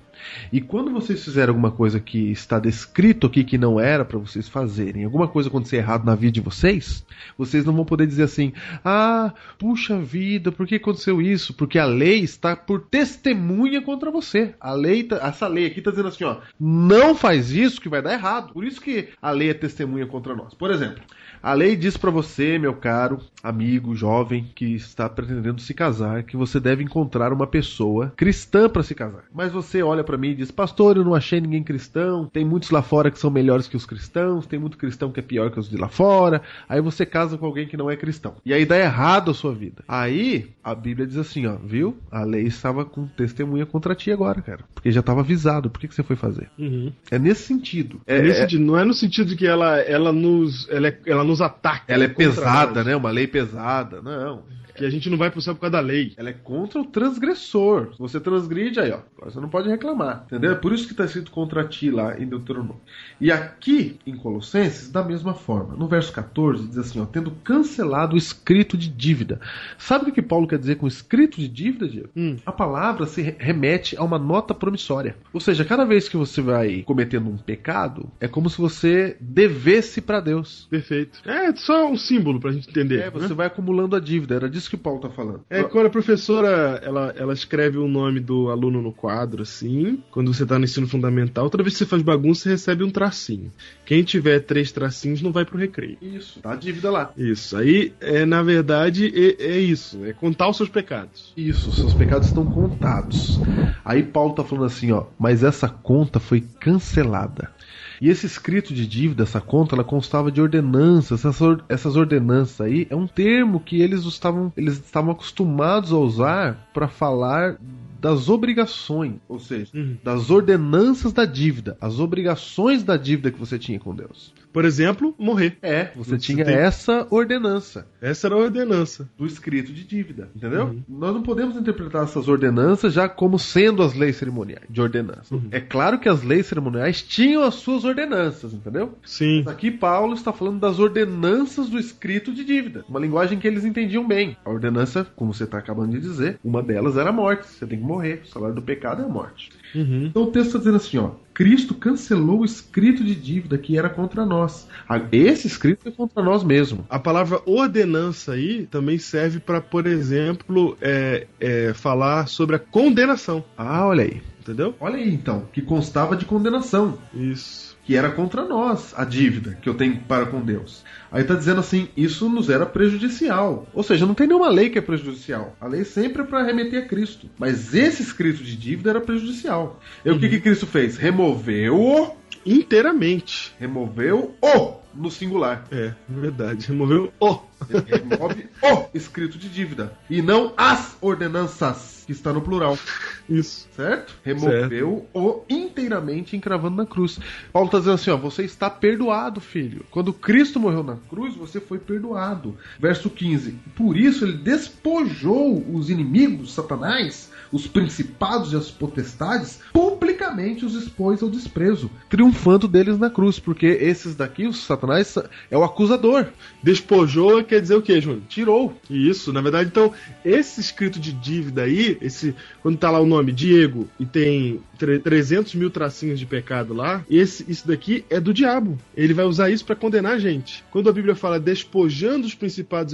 E quando vocês fizerem alguma coisa que está descrito aqui que não era para vocês fazerem, alguma coisa acontecer errado na vida de vocês, vocês não vão poder dizer assim: "Ah, puxa vida, por que aconteceu isso?" Porque a lei está por testemunha contra você. A lei, tá- essa lei aqui está dizendo assim, ó, não faz isso que vai dar errado. Por isso que a lei é testemunha contra nós. Por exemplo, a lei diz para você, meu caro amigo jovem que está pretendendo se casar, que você deve encontrar uma pessoa cristã para se casar. Mas você olha para mim e diz: "Pastor, eu não achei ninguém cristão. Tem muitos lá fora que são melhores que os cristãos, tem muito cristão que é pior que os de lá fora". Aí você casa com alguém que não é cristão. E aí dá errado a sua vida. Aí a Bíblia diz assim, ó, viu? A lei estava com testemunha contra ti agora, cara, porque já estava avisado. Por que que você foi fazer? Uhum. É nesse sentido. É, nesse sentido, não é no sentido de que ela, ela, nos, ela, é- ela nos ataca. Ela é pesada, né? Uma lei pesada. Não. Que a gente não vai pro céu por causa da lei. Ela é contra o transgressor. Se você transgride, aí, ó. Agora você não pode reclamar. Entendeu? É por isso que está escrito contra ti lá em Deuteronômio. E aqui, em Colossenses, da mesma forma. No verso 14, diz assim, ó. Tendo cancelado o escrito de dívida. Sabe o que Paulo quer dizer com escrito de dívida, Diego? Hum. A palavra se re- remete a uma nota promissória. Ou seja, cada vez que você vai cometendo um pecado, é como se você devesse para Deus. Perfeito. É só um símbolo pra gente entender. É, você né? vai acumulando a dívida. Era disso que Paulo tá falando. É quando a professora ela, ela escreve o nome do aluno no quadro, assim, quando você tá no ensino fundamental, toda vez que você faz bagunça, você recebe um tracinho. Quem tiver três tracinhos não vai pro recreio. Isso, tá a dívida lá. Isso. Aí, é, na verdade, é, é isso. É contar os seus pecados. Isso, seus pecados estão contados. Aí Paulo tá falando assim, ó, mas essa conta foi cancelada. E esse escrito de dívida, essa conta, ela constava de ordenanças. Essas, or- essas ordenanças aí é um termo que eles estavam, eles estavam acostumados a usar para falar das obrigações, ou seja, Uhum. das ordenanças da dívida, as obrigações da dívida que você tinha com Deus. Por exemplo, morrer. É, você Você tinha tem- essa ordenança Essa era a ordenança. do escrito de dívida, entendeu? Uhum. Nós não podemos interpretar essas ordenanças já como sendo as leis cerimoniais de ordenança. Uhum. É claro que as leis cerimoniais tinham as suas ordenanças, entendeu? Sim. Aqui Paulo está falando das ordenanças do escrito de dívida, uma linguagem que eles entendiam bem. A ordenança, como você está acabando de dizer, uma delas era a morte. Você tem que morrer. O salário do pecado é a morte. Uhum. Então o texto está dizendo assim, ó. Cristo cancelou o escrito de dívida que era contra nós. Ah, Esse escrito é contra nós mesmo. A palavra ordenança aí também serve para, por exemplo, é, é, falar sobre a condenação. Ah, olha aí. Entendeu? Olha aí então, que constava de condenação. Isso. Que era contra nós a dívida que eu tenho para com Deus. Aí tá dizendo assim, isso nos era prejudicial. Ou seja, não tem nenhuma lei que é prejudicial. A lei sempre é para remeter a Cristo. Mas esse escrito de dívida era prejudicial. E o que, que Cristo fez? Removeu-o, Inteiramente. removeu-o no singular. É, verdade. Removeu o. Remove o escrito de dívida. E não as ordenanças, que está no plural. Isso. Certo? Removeu-o inteiramente encravando na cruz. Paulo está dizendo assim: ó, você está perdoado, filho. Quando Cristo morreu na cruz, você foi perdoado. Verso 15: Por isso ele despojou os inimigos, Satanás, os principados e as potestades, publicamente os expôs ao desprezo, triunfando deles na cruz, porque esses daqui, os Satanás, é o acusador. Despojou quer dizer o quê, Júnior? Tirou. Isso, na verdade, então, esse escrito de dívida aí, esse quando tá lá o nome Diego e tem tre- 300 mil tracinhos de pecado lá, esse, isso daqui é do diabo. Ele vai usar isso para condenar a gente. Quando a Bíblia fala despojando os principados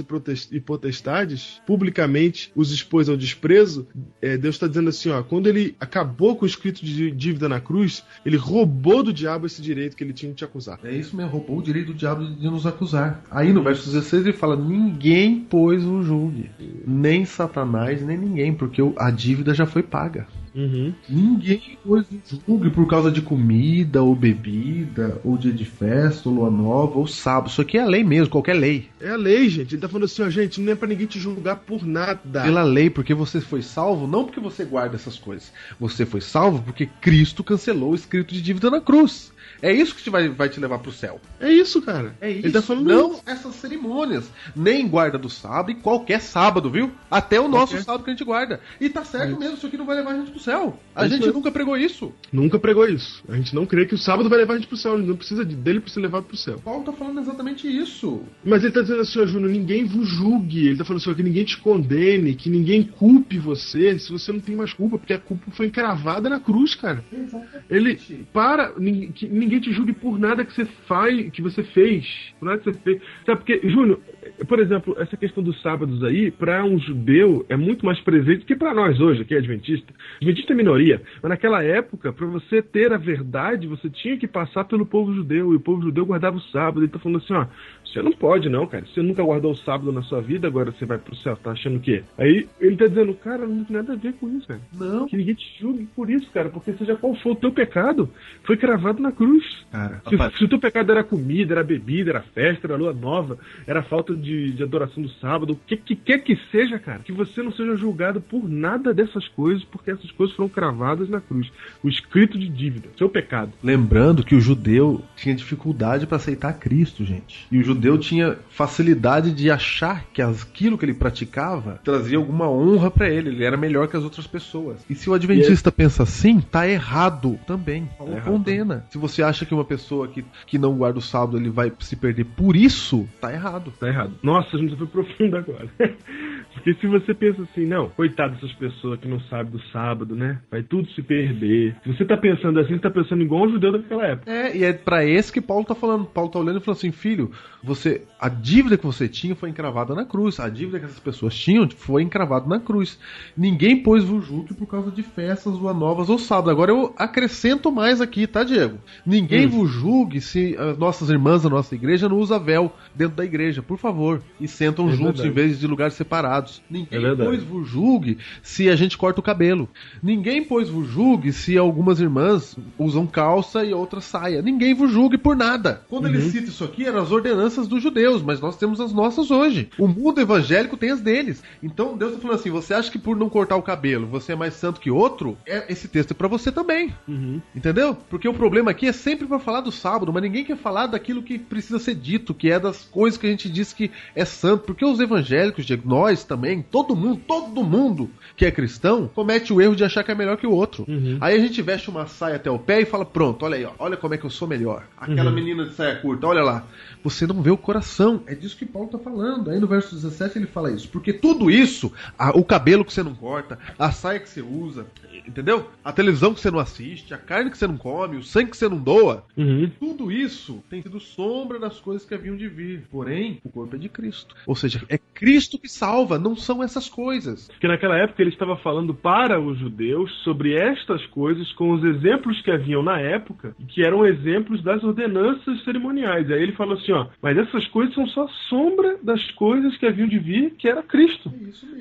e potestades, publicamente os expôs ao desprezo, é, Deus está dizendo assim, ó, quando ele acabou com o escrito de dívida na cruz, ele roubou do diabo esse direito que ele tinha de te acusar. É isso mesmo, roubou o direito do diabo de nos acusar. Aí no verso 16 ele fala: Ninguém, pois, o julgue. Nem Satanás, nem ninguém, porque a dívida já foi paga. Uhum. Ninguém, julgue por causa de comida, ou bebida, ou dia de festa, ou lua nova, ou sábado. Isso aqui é a lei mesmo, qualquer lei. É a lei, gente. Ele tá falando assim, ó, gente, não é pra ninguém te julgar por nada. Pela lei, porque você foi salvo, não porque você guarda essas coisas. Você foi salvo porque Cristo cancelou o escrito de dívida na cruz. É isso que te vai, vai te levar pro céu. É isso, cara. É isso. Ele tá falando não isso. essas cerimônias. Nem guarda do sábado e qualquer sábado, viu? Até o nosso Qualquer. sábado que a gente guarda. E tá certo Isso. mesmo, isso aqui não vai levar a gente pro céu. A É gente mesmo. nunca pregou isso. Nunca pregou isso. A gente não crê que o sábado vai levar a gente pro céu. Ele não precisa de- dele pra ser levado pro céu. Paulo tá falando exatamente isso. Mas ele tá dizendo assim, ó, Júnior, ninguém vos julgue. Ele tá falando assim, ó, que ninguém te condene, que ninguém culpe você, se você não tem mais culpa, porque a culpa foi encravada na cruz, cara. Ele para, ninguém, que ninguém te julgue por nada que você faz, que você fez, por nada que você fez. Sabe porque, Júnior, por exemplo, essa questão dos sábados aí, para um judeu é muito mais presente que para nós hoje, que é adventista. Adventista é minoria, mas naquela época, para você ter a verdade, você tinha que passar pelo povo judeu, e o povo judeu guardava o sábado. Ele tá falando assim, ó, você não pode não, cara. Você nunca guardou o sábado na sua vida, agora você vai pro céu, tá achando o quê? Aí ele tá dizendo, cara, não tem nada a ver com isso, cara. Não. Que ninguém te julgue por isso, cara, porque seja qual for o teu pecado, foi cravado na cruz. Cara, Se, se o teu pecado era comida, era bebida, era festa, era lua nova, era falta de, de adoração do sábado, o que, que quer que seja, cara, que você não seja julgado por nada dessas coisas, porque essas coisas foram cravadas na cruz. O escrito de dívida, seu pecado. Lembrando que o judeu tinha dificuldade para aceitar Cristo, gente. E o judeu tinha facilidade de achar que aquilo que ele praticava trazia alguma honra para ele, ele era melhor que as outras pessoas. E se o adventista pensa assim, tá errado também. Paulo errado. condena. Se você acha que uma pessoa que, que não guarda o sábado ele vai se perder por isso, tá errado. Tá errado. Nossa, a gente foi profundo agora. Porque se você pensa assim, não, coitado dessas pessoas que não sabem do sábado, né? Vai tudo se perder. Se você tá pensando assim, você tá pensando igual um judeu daquela época. É, e é pra esse que Paulo tá falando. Paulo tá olhando e falando assim, filho, você, a dívida que você tinha foi encravada na cruz. A dívida que essas pessoas tinham foi encravada na cruz. Ninguém pôs o julgue por causa de festas, lua novas ou sábado. Agora eu acrescento mais aqui, tá, Diego? Ninguém Hum. vos julgue se as nossas irmãs da nossa igreja não usam véu dentro da igreja, por favor. E sentam É juntos verdade. em vez de lugares separados. Ninguém É pois vos julgue se a gente corta o cabelo. Ninguém pois vos julgue se algumas irmãs usam calça e outras saia. Ninguém vos julgue por nada. Quando ele Uhum. cita isso aqui, eram as ordenanças dos judeus, mas nós temos as nossas hoje. O mundo evangélico tem as deles. Então Deus está falando assim: você acha que por não cortar o cabelo você é mais santo que outro? É, esse texto é para você também. Uhum. Entendeu? Porque o problema aqui é sempre para falar do sábado, mas ninguém quer falar daquilo que precisa ser dito, que é das coisas que a gente diz que é santo. Porque os evangélicos, nós também, todo mundo, todo mundo que é cristão, comete o erro de achar que é melhor que o outro. Uhum. Aí a gente veste uma saia até o pé e fala: pronto, olha aí, ó, olha como é que eu sou melhor. Aquela Uhum. menina de saia curta, olha lá. Você não vê o coração. É disso que Paulo tá falando. Aí no verso 17 ele fala isso. Porque tudo isso, a- o cabelo que você não corta, a saia que você usa, entendeu? A televisão que você não assiste, a carne que você não come, o sangue que você não doa, Uhum. tudo isso tem sido sombra das coisas que haviam de vir. Porém, o corpo é de Cristo. Ou seja, é Cristo que salva, não são essas coisas. Porque naquela época ele estava falando para os judeus sobre estas coisas com os exemplos que haviam na época, e que eram exemplos das ordenanças cerimoniais. Aí ele falou assim, ó, mas essas coisas são só sombra das coisas que haviam de vir, que era Cristo.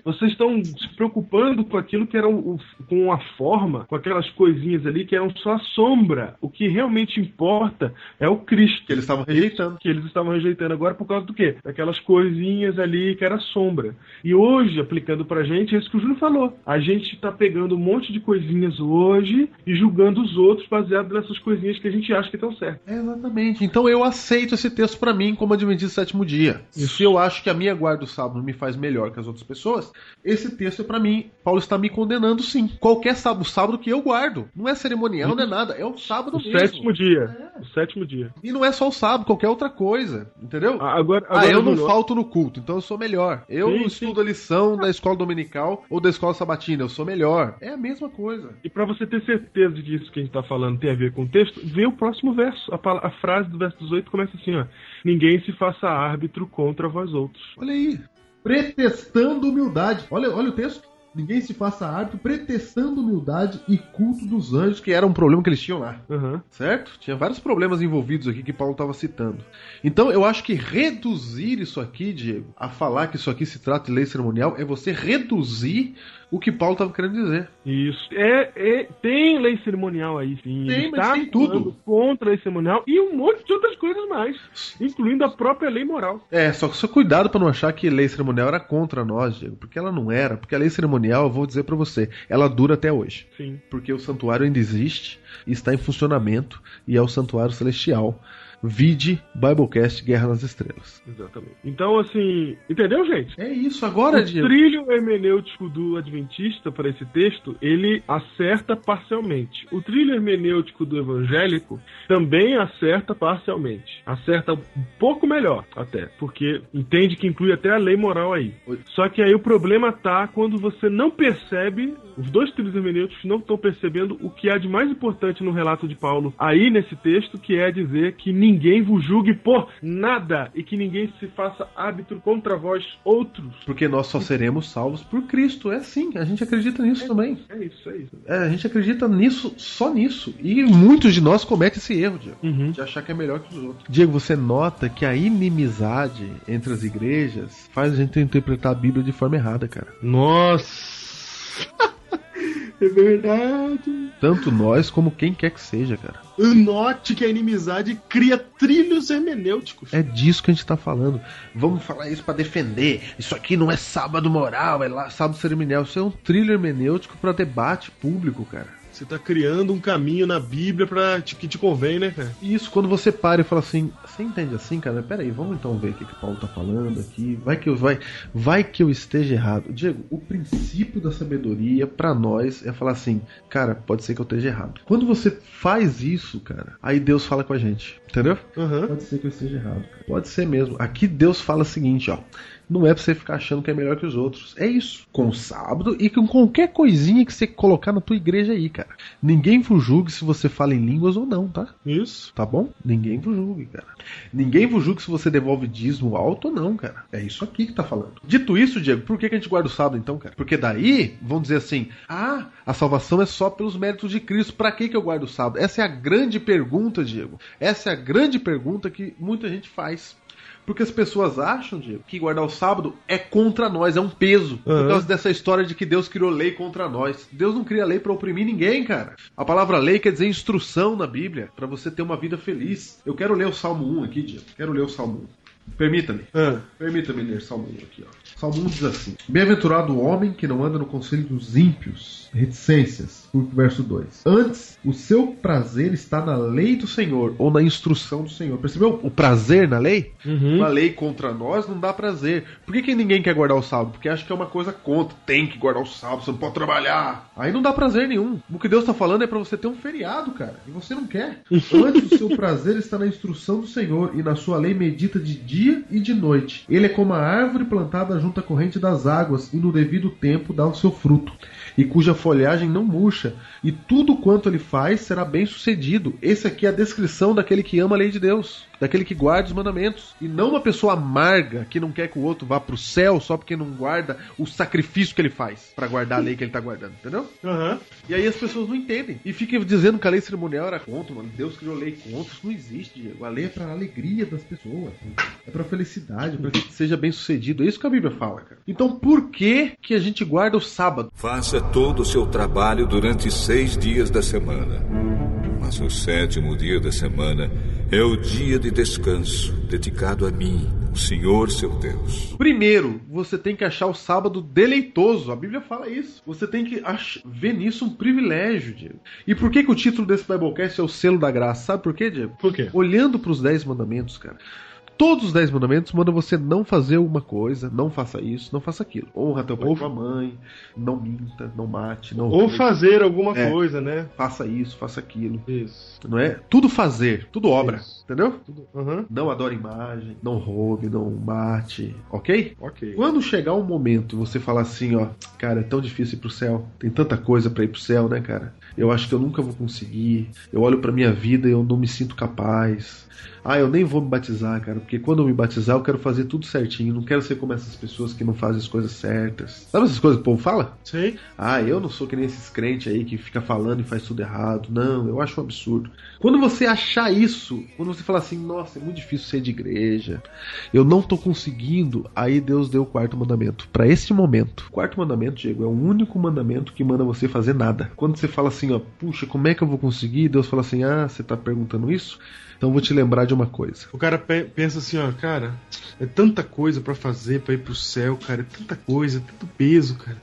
Vocês estão se preocupando com aquilo que era o, com a forma, com aquelas coisinhas ali que eram só sombra. O que realmente importa é o Cristo. Que eles estavam rejeitando. Que eles estavam rejeitando agora por causa do quê? Daquelas coisinhas ali que era sombra. E hoje, aplicando pra gente, é isso que o Júlio falou. A gente tá pegando um monte de coisinhas hoje e julgando os outros baseado nessas coisinhas que a gente acha que estão certas. É, exatamente. Então eu aceito esse texto pra mim como adventista sétimo dia. E se eu acho que a minha guarda do sábado me faz melhor que as outras pessoas, esse texto é pra mim. Paulo está me condenando sim. Qualquer sábado, sábado que eu guardo. Não é cerimonial, não é nada. É o sábado O mesmo. sétimo dia. O sétimo dia. E não é só o sábado, qualquer outra coisa. Entendeu? Ah, Agora, Ah, agora eu não Júlio, falto no culto, então eu sou melhor. Eu Sim, estudo a lição da escola dominical ou da escola sabatina, eu sou melhor. É a mesma coisa. E pra você ter certeza de que isso que a gente tá falando tem a ver com o texto, vê o próximo verso. A, a frase do verso 18 começa assim, ó. Ninguém se faça árbitro contra vós outros. Olha aí. Pretestando humildade. Olha, olha o texto. Ninguém se faça árbitro, pretestando humildade e culto dos anjos, que era um problema que eles tinham lá. Aham. Certo? Tinha vários problemas envolvidos aqui que Paulo estava citando. Então eu acho que reduzir isso aqui, Diego, a falar que isso aqui se trata de lei cerimonial, é você reduzir o que Paulo estava querendo dizer. Isso. É, é- tem lei cerimonial aí, sim. Tem, Ele mas está tem tudo. Contra a lei cerimonial e um monte de outras coisas mais, incluindo a própria lei moral. É, só, só cuidado para não achar que lei cerimonial era contra nós, Diego, porque ela não era. Porque a lei cerimonial, eu vou dizer para você, ela dura até hoje. Sim. Porque o santuário ainda existe, está em funcionamento e é o santuário celestial. Vide Biblecast Guerra nas Estrelas. Exatamente. Então, assim, entendeu, gente? É isso, agora, o Diego. trilho hermenêutico do Adventista para esse texto, ele acerta parcialmente. O trilho hermenêutico do evangélico também acerta parcialmente. Acerta um pouco melhor, até, porque entende que inclui até a lei moral aí. Só que aí o problema tá quando você não percebe, os dois trilhos hermenêuticos não estão percebendo o que há de mais importante no relato de Paulo aí nesse texto, que é dizer que ninguém vos julgue por nada e que ninguém se faça árbitro contra vós outros. Porque nós só seremos salvos por Cristo. É assim, a gente acredita nisso também. É isso, é isso. É, a gente acredita nisso, só nisso. E muitos de nós cometem esse erro, Diego. Uhum. De achar que é melhor que os outros. Diego, você nota que a inimizade entre as igrejas faz a gente interpretar a Bíblia de forma errada, cara. Nossa! é verdade. Tanto nós como quem quer que seja, cara. Note que a inimizade cria trilhos hermenêuticos. É disso que a gente tá falando. Vamos falar isso pra defender. Isso aqui não é sábado moral, é lá sábado cerimonial. Isso é um trilho hermenêutico pra debate público, cara. Você tá criando um caminho na Bíblia te- que te convém, né, cara? Isso quando você para e fala assim, você entende assim, cara? Peraí, vamos então ver o que, que o Paulo tá falando aqui. Vai que eu vai, vai que eu esteja errado. Diego, o princípio da sabedoria pra nós é falar assim, cara, pode ser que eu esteja errado. Quando você faz isso, cara, aí Deus fala com a gente, entendeu? Aham. Pode ser que eu esteja errado. cara. Pode ser mesmo. Aqui Deus fala o seguinte, ó. Não é pra você ficar achando que é melhor que os outros. É isso. Com o sábado e com qualquer coisinha que você colocar na tua igreja aí, cara. Ninguém vos julgue se você fala em línguas ou não, tá? Isso. Tá bom? Ninguém vos julgue, cara. Ninguém vos julgue se você devolve dízimo alto ou não, cara. É isso aqui que tá falando. Dito isso, Diego, por que, que a gente guarda o sábado então, cara? Porque daí vão dizer assim: ah, a salvação é só pelos méritos de Cristo. Pra que, que eu guardo o sábado? Essa é a grande pergunta, Diego. Essa é a grande pergunta que muita gente faz. Porque as pessoas acham, Diego, que guardar o sábado é contra nós, é um peso. Por Aham. causa dessa história de que Deus criou lei contra nós. Deus não cria lei pra oprimir ninguém, cara. A palavra lei quer dizer instrução na Bíblia, pra você ter uma vida feliz. Eu quero ler o Salmo 1 aqui, Diego. Quero ler o Salmo 1. Permita-me. Ah, Permita-me ler Salmo 1 aqui, ó. Salmo 1 diz assim: Bem-aventurado o homem que não anda no conselho dos ímpios. Reticências, verso 2. Antes, o seu prazer está na lei do Senhor, ou na instrução do Senhor. Percebeu o prazer na lei? uhum. Uma lei contra nós não dá prazer. Por que, que ninguém quer guardar o sábado? Porque acha que é uma coisa contra. Tem que guardar o sábado, você não pode trabalhar. Aí não dá prazer nenhum. O que Deus tá falando é pra você ter um feriado, cara. E você não quer. Antes o seu prazer está na instrução do Senhor, e na sua lei medita de dia e de noite. Ele é como a árvore plantada junto à corrente das águas, e no devido tempo dá o seu fruto. E cuja folhagem não murcha, e tudo quanto ele faz será bem sucedido. Esse aqui é a descrição daquele que ama a lei de Deus, daquele que guarda os mandamentos. E não uma pessoa amarga que não quer que o outro vá pro céu só porque não guarda o sacrifício que ele faz pra guardar a lei que ele tá guardando, entendeu? Aham. E aí as pessoas não entendem. E ficam dizendo que a lei cerimonial era contra, mano. Deus criou lei contra. Isso não existe, Diego. A lei é pra alegria das pessoas. É pra felicidade, pra que seja bem sucedido. É isso que a Bíblia fala, cara. Então por que que a gente guarda o sábado? Faça todo o seu trabalho durante seis dias da semana. Mas o sétimo dia da semana é o dia de descanso, dedicado a mim, o Senhor seu Deus. Primeiro, você tem que achar o sábado deleitoso. A Bíblia fala isso. Você tem que ach- ver nisso um privilégio, Diego. E por que, que o título desse Biblecast é o selo da graça? Sabe por quê, Diego? Por quê? Olhando para os dez mandamentos, cara. Todos os dez mandamentos mandam você não fazer uma coisa, não faça isso, não faça aquilo. Honra teu pai e Ou- tua mãe, não minta, não mate, não Ou fazer alguma É. coisa, né? faça isso, faça aquilo. Isso. Não é? Tudo fazer, tudo obra, Isso. entendeu? Aham. Não adore imagem, não roube, não mate, ok? Ok. Quando chegar um momento e você falar assim, ó, cara, é tão difícil ir pro céu, tem tanta coisa pra ir pro céu, né, cara? Eu acho que eu nunca vou conseguir. Eu olho pra minha vida e eu não me sinto capaz. Ah, eu nem vou me batizar, cara, porque quando eu me batizar eu quero fazer tudo certinho, não quero ser como essas pessoas que não fazem as coisas certas. Sabe essas coisas que o povo fala? Sei. Ah, eu não sou que nem esses crentes aí que fica falando e faz tudo errado. Não, eu acho um absurdo. Quando você achar isso, quando você falar assim, nossa, é muito difícil ser de igreja, eu não tô conseguindo, aí Deus deu o quarto mandamento. Pra esse momento. O quarto mandamento, Diego, é o único mandamento que manda você fazer nada. Quando você fala assim, ó, puxa, como é que eu vou conseguir? Deus fala assim, ah, você tá perguntando isso? Então vou te lembrar de uma coisa. O cara pe- pensa assim, ó, cara, é tanta coisa pra fazer pra ir pro céu, cara, é tanta coisa, é tanto peso, cara.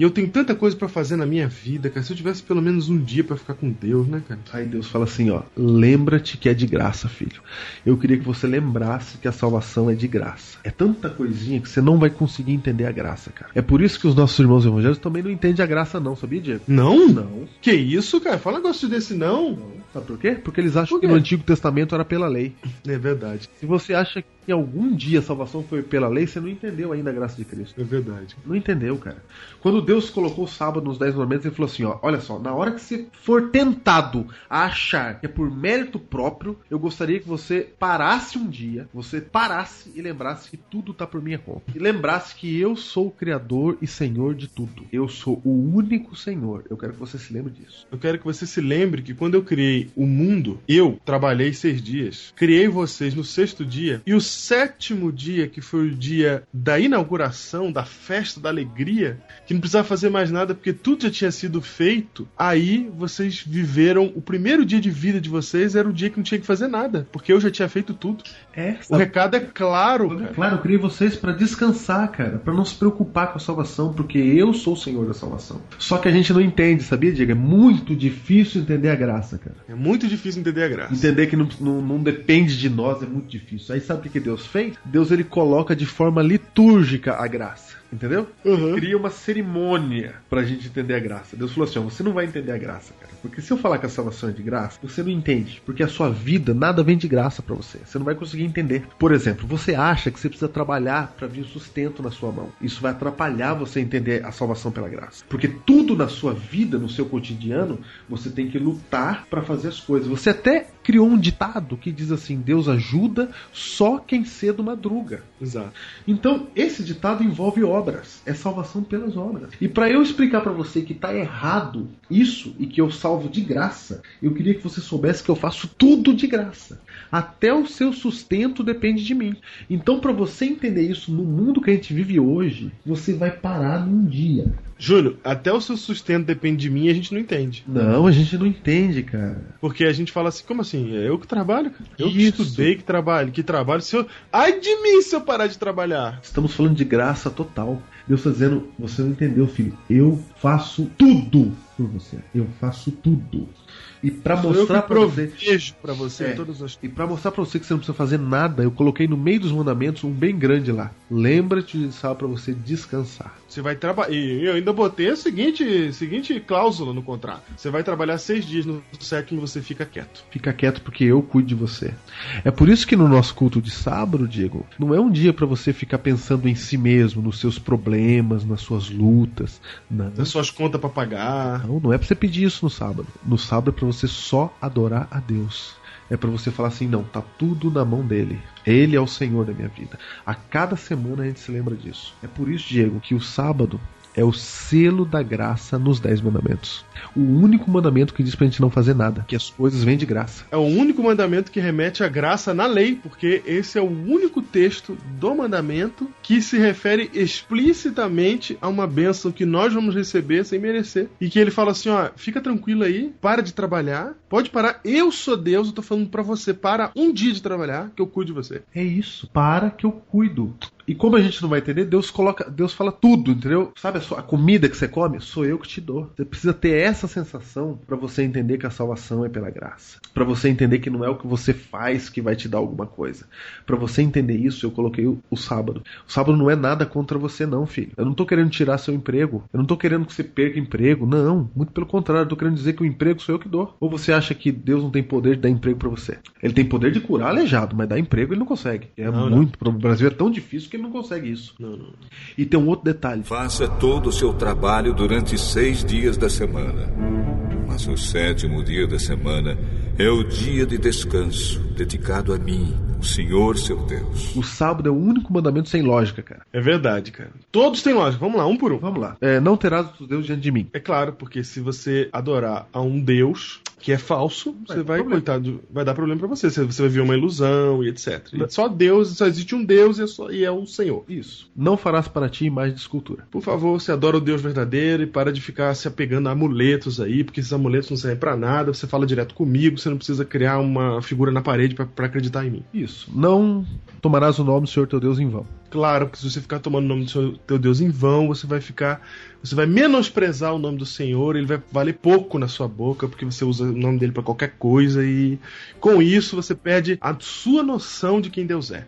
E eu tenho tanta coisa pra fazer na minha vida, cara. Se eu tivesse pelo menos um dia pra ficar com Deus, né, cara? Aí Deus fala assim, ó, lembra-te que é de graça, filho. Eu queria que você lembrasse que a salvação é de graça. É tanta coisinha que você não vai conseguir entender a graça, cara. É por isso que os nossos irmãos evangélicos também não entendem a graça não, sabia, Diego? Não? Não. Que isso, cara? Fala negócio desse não. Sabe por quê? Porque eles acham que no Antigo Testamento era pela lei. É verdade. Se você acha que algum dia a salvação foi pela lei, você não entendeu ainda a graça de Cristo. É verdade. Não entendeu, cara. Quando Deus colocou o sábado nos dez mandamentos, ele falou assim, ó, olha só, na hora que você for tentado a achar que é por mérito próprio, eu gostaria que você parasse um dia, você parasse e lembrasse que tudo tá por minha conta. E lembrasse que eu sou o Criador e Senhor de tudo. Eu sou o único Senhor. Eu quero que você se lembre disso. Eu quero que você se lembre que quando eu criei o mundo, eu trabalhei seis dias. Criei vocês no sexto dia. E o sétimo dia, que foi o dia da inauguração, da festa, da alegria, que não precisava fazer mais nada porque tudo já tinha sido feito, aí vocês viveram. O primeiro dia de vida de vocês era o dia que não tinha que fazer nada, porque eu já tinha feito tudo. É, O recado é claro, cara. Claro, eu criei vocês pra descansar, cara, Pra não se preocupar com a salvação, porque eu sou o Senhor da salvação. Só que a gente não entende, sabia, Diego? É muito difícil entender a graça, cara. É muito difícil entender a graça. Entender que não, não, não depende de nós é muito difícil. Aí sabe o que que Deus fez? Deus ele coloca de forma litúrgica a graça. Entendeu? Uhum. Cria uma cerimônia pra gente entender a graça. Deus falou assim: ó, você não vai entender a graça, cara. Porque se eu falar que a salvação é de graça, você não entende. Porque a sua vida, nada vem de graça pra você. Você não vai conseguir entender. Por exemplo, você acha que você precisa trabalhar pra vir sustento na sua mão. Isso vai atrapalhar você entender a salvação pela graça. Porque tudo na sua vida, no seu cotidiano, você tem que lutar pra fazer as coisas. Você até criou um ditado que diz assim: Deus ajuda só quem cedo madruga. Exato. Então, esse ditado envolve obras, é salvação pelas obras. E para eu explicar para você que tá errado isso e que eu salvo de graça, eu queria que você soubesse que eu faço tudo de graça. Até o seu sustento depende de mim. Então, para você entender isso no mundo que a gente vive hoje, você vai parar num dia. Júlio, até o seu sustento depende de mim e a gente não entende. Não, a gente não entende, cara. Porque a gente fala assim, como assim? É eu que trabalho, cara. Eu que estudei, que trabalho, que trabalho. Se eu... Ai de mim se eu parar de trabalhar. Estamos falando de graça total. Deus está dizendo, você não entendeu, filho. Eu faço tudo por você. Eu faço tudo. E para mostrar para você, pra você É. as e para mostrar para você que você não precisa fazer nada, eu coloquei no meio dos mandamentos um bem grande lá. Lembra-te de sábado para você descansar. Você vai trabalhar. E eu ainda botei a seguinte, seguinte cláusula no contrato. Você vai trabalhar seis dias no sétimo você fica quieto. Fica quieto porque eu cuido de você. É por isso que no nosso culto de sábado, Diego, não é um dia para você ficar pensando em si mesmo, nos seus problemas, nas suas lutas. Não. Tem suas contas pra pagar. Não, não é pra você pedir isso no sábado. No sábado é pra você só adorar a Deus. É pra você falar assim, não, tá tudo na mão dele. Ele é o Senhor da minha vida. A cada semana a gente se lembra disso. É por isso, Diego, que o sábado é o selo da graça nos Dez Mandamentos. O único mandamento que diz pra gente não fazer nada, que as coisas vêm de graça. É o único mandamento que remete à graça na lei, porque esse é o único texto do mandamento que se refere explicitamente a uma bênção que nós vamos receber sem merecer. E que ele fala assim: ó, fica tranquilo aí, para de trabalhar, pode parar, eu sou Deus, eu tô falando pra você, para um dia de trabalhar, que eu cuido de você. É isso, para que eu cuido. E como a gente não vai entender, Deus coloca, Deus fala tudo, entendeu? Sabe a, sua- a comida que você come? Sou eu que te dou. Você precisa ter essa sensação pra você entender que a salvação é pela graça. Pra você entender que não é o que você faz que vai te dar alguma coisa. Pra você entender isso, eu coloquei o, o sábado. O sábado não é nada contra você não, filho. Eu não tô querendo tirar seu emprego. Eu não tô querendo que você perca emprego. Não, muito pelo contrário, eu tô querendo dizer que o emprego sou eu que dou. Ou você acha que Deus não tem poder de dar emprego pra você? Ele tem poder de curar aleijado, mas dar emprego ele não consegue. É Não, não. muito. O Brasil é tão difícil que ele não consegue isso. Não, não. E tem um outro detalhe. Faça todo o seu trabalho durante seis dias da semana. Mas o sétimo dia da semana é o dia de descanso, dedicado a mim, o Senhor seu Deus. O sábado é o único mandamento sem lógica, cara. É verdade, cara. Todos têm lógica. Vamos lá, um por um. Vamos lá. É, não terás outro Deus diante de mim. É claro, porque se você adorar a um Deus que é falso, Vai você vai, problema. coitado, vai dar problema pra você. Você vai ver uma ilusão e etc. E só Deus, só existe um Deus e é, só- e é o Senhor. Isso. Não farás para ti imagem de escultura. Por favor, você adora o Deus verdadeiro e para de ficar se apegando a amuletos aí, porque esses amuletos não servem pra nada. Você fala direto comigo, você não precisa criar uma figura na parede pra acreditar em mim. Isso. Não tomarás o nome do Senhor teu Deus em vão. Claro, porque se você ficar tomando o nome do seu, teu Deus em vão, você vai ficar. Você vai menosprezar o nome do Senhor, ele vai valer pouco na sua boca, porque você usa o nome dele pra qualquer coisa, e com isso você perde a sua noção de quem Deus é.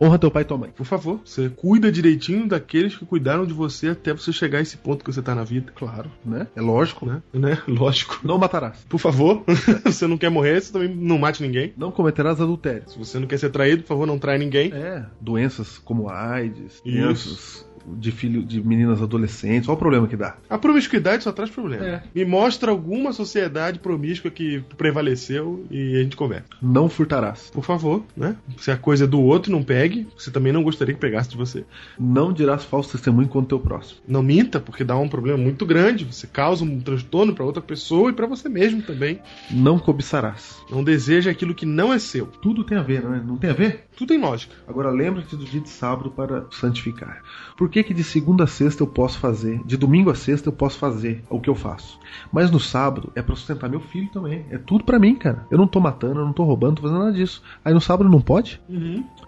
Honra teu pai e tua mãe. Por favor, você cuida direitinho daqueles que cuidaram de você até você chegar a esse ponto que você tá na vida. Claro, né? É lógico. Né? né? Lógico. Não matarás. Por favor, você não quer morrer, você também não mate ninguém. Não cometerás adultério. Se você não quer ser traído, por favor, não trai ninguém. É, doenças como AIDS, Isso. doenças de filho de meninas adolescentes. Olha o problema que dá. A promiscuidade só traz problema. É. Me mostra alguma sociedade promíscua que prevaleceu e a gente conversa. Não furtarás. Por favor, né? Se a coisa é do outro, não pegue. Você também não gostaria que pegasse de você. Não dirás falso testemunho contra o teu próximo. Não minta, porque dá um problema muito grande. Você causa um transtorno pra outra pessoa e pra você mesmo também. Não cobiçarás. Não deseja aquilo que não é seu. Tudo tem a ver, não é? Não tem a ver? Tudo tem lógica. Agora lembra-te do dia de sábado para santificar. Por que, que de segunda a sexta eu posso fazer, de domingo a sexta eu posso fazer o que eu faço? Mas no sábado é para sustentar meu filho também. É tudo pra mim, cara. Eu não tô matando, eu não tô roubando, não tô fazendo nada disso. Aí no sábado não pode?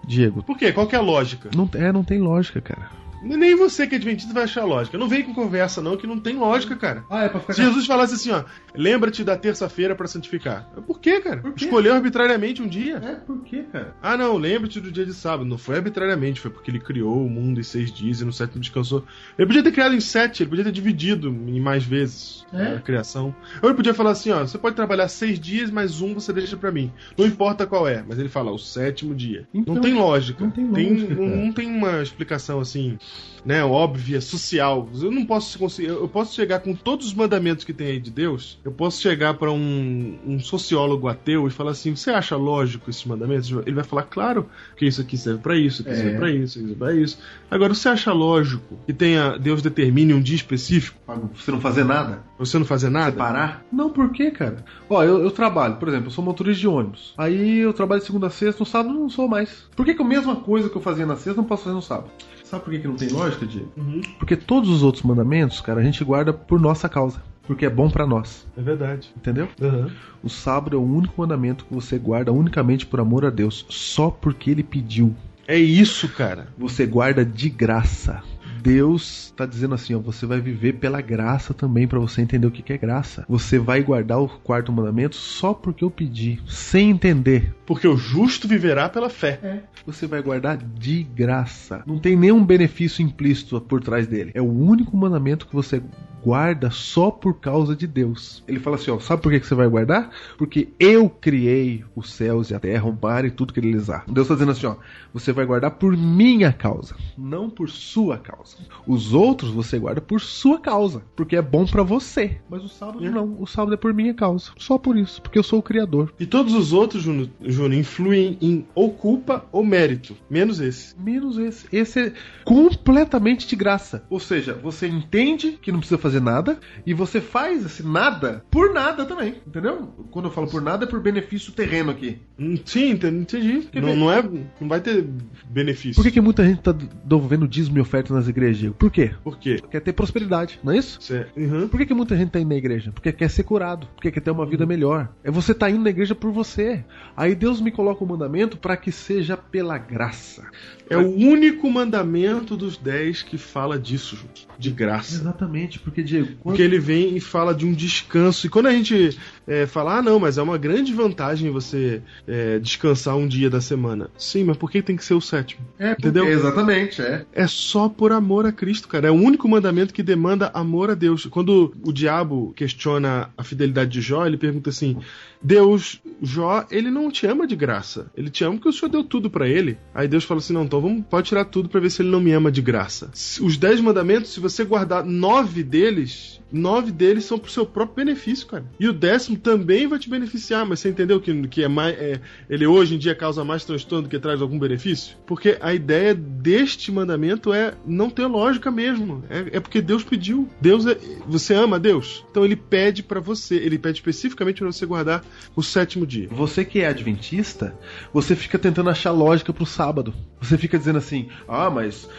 Diego. Por quê? Qual que é a lógica? Não, é, não tem lógica, cara. Nem você que é adventista vai achar lógica. Não vem com conversa, não, que não tem lógica, cara. Ah, é pra ficar Se Jesus falasse assim, ó, lembra-te da terça-feira pra santificar. Por quê, cara? Por quê? Escolheu arbitrariamente um dia. É, por quê, cara? Ah, não, lembre-te do dia de sábado. Não foi arbitrariamente, foi porque ele criou o mundo em seis dias e no sétimo descansou. Ele podia ter criado em sete, ele podia ter dividido em mais vezes É? a criação. Ou ele podia falar assim, ó, você pode trabalhar seis dias, mas um você deixa pra mim. Não importa qual é, mas ele fala o sétimo dia. Então, não tem lógica. não tem lógica, não, cara. não tem uma explicação assim, né, óbvia, social. Eu não posso conseguir, eu posso chegar com todos os mandamentos que tem aí de Deus, eu posso chegar pra um, um sociólogo ateu e falar assim, você acha lógico esses mandamentos? Ele vai falar, claro, que isso aqui serve pra isso, isso aqui É. serve pra isso, isso serve pra isso. Agora, você acha lógico que tenha Deus determine um dia específico Pra você não fazer nada? pra você não fazer nada? Parar? Não, por quê, cara? Ó, eu, eu trabalho, por exemplo, eu sou motorista de ônibus. Aí eu trabalho de segunda a sexta, no sábado eu não sou mais. Por que, que a mesma coisa que eu fazia na sexta não posso fazer no sábado? Sabe por que, que não tem lógica, Diego? Uhum. Porque todos os outros mandamentos, cara, a gente guarda por nossa causa. Porque é bom pra nós, É verdade. entendeu? Uhum. O sábado é o único mandamento que você guarda unicamente por amor a Deus, só porque ele pediu. É isso, cara. Você guarda de graça. Deus está dizendo assim, ó, você vai viver pela graça também para você entender o que que é graça. Você vai guardar o quarto mandamento só porque eu pedi, sem entender. Porque o justo viverá pela fé. Você vai guardar de graça. Não tem nenhum benefício implícito por trás dele. É o único mandamento que você guarda só por causa de Deus. Ele fala assim, ó, sabe por que você vai guardar? Porque eu criei os céus e a terra, o mar e tudo que eles há. Deus está dizendo assim, ó, você vai guardar por minha causa, não por sua causa. Os outros você guarda por sua causa, porque é bom pra você. Mas o sábado não, o sábado é por minha causa. Só por isso, porque eu sou o criador. E todos os outros, Júnior, Júnior, influem em ou culpa ou mérito. Menos esse. Menos esse. Esse é completamente de graça. Ou seja, você entende que não precisa fazer nada e você faz esse nada por nada também. Entendeu? Quando eu falo por nada é por benefício terreno aqui. Hum, Sim, entendi. Não, não é, não vai ter benefício. Por que, que muita gente tá devolvendo dízimo e oferta nas igrejas? Por quê? Por quê? Quer ter prosperidade, não é isso? Uhum. Por que, que muita gente tá indo na igreja? Porque quer ser curado, porque quer ter uma vida melhor. É você tá indo na igreja por você. Aí Deus me coloca o mandamento para que seja pela graça. É o único mandamento dos dez que fala disso. De graça. Exatamente, porque Diego, quando... Porque ele vem e fala de um descanso. E quando a gente é, fala, ah, não, mas é uma grande vantagem você é, descansar um dia da semana. Sim, mas por que tem que ser o sétimo? é, entendeu? porque- Exatamente, é. É só por amor a Cristo, cara. É o único mandamento que demanda amor a Deus. Quando o diabo questiona a fidelidade de Jó, ele pergunta assim: Deus, Jó, ele não te ama de graça. Ele te ama porque o Senhor deu tudo pra ele. Aí Deus fala assim: não, então vamos, pode tirar tudo pra ver se ele não me ama de graça. Os dez mandamentos, se você guardar nove deles, nove deles são pro seu próprio benefício, cara. E o décimo também vai te beneficiar, mas você entendeu que, que é mais, é, ele hoje em dia causa mais transtorno do que traz algum benefício? Porque a ideia deste mandamento é não ter lógica mesmo. É, é porque Deus pediu. Deus é, você ama Deus? Então ele pede pra você, ele pede especificamente pra você guardar o sétimo dia. Você que é adventista, você fica tentando achar lógica pro sábado. Você fica dizendo assim: ah, mas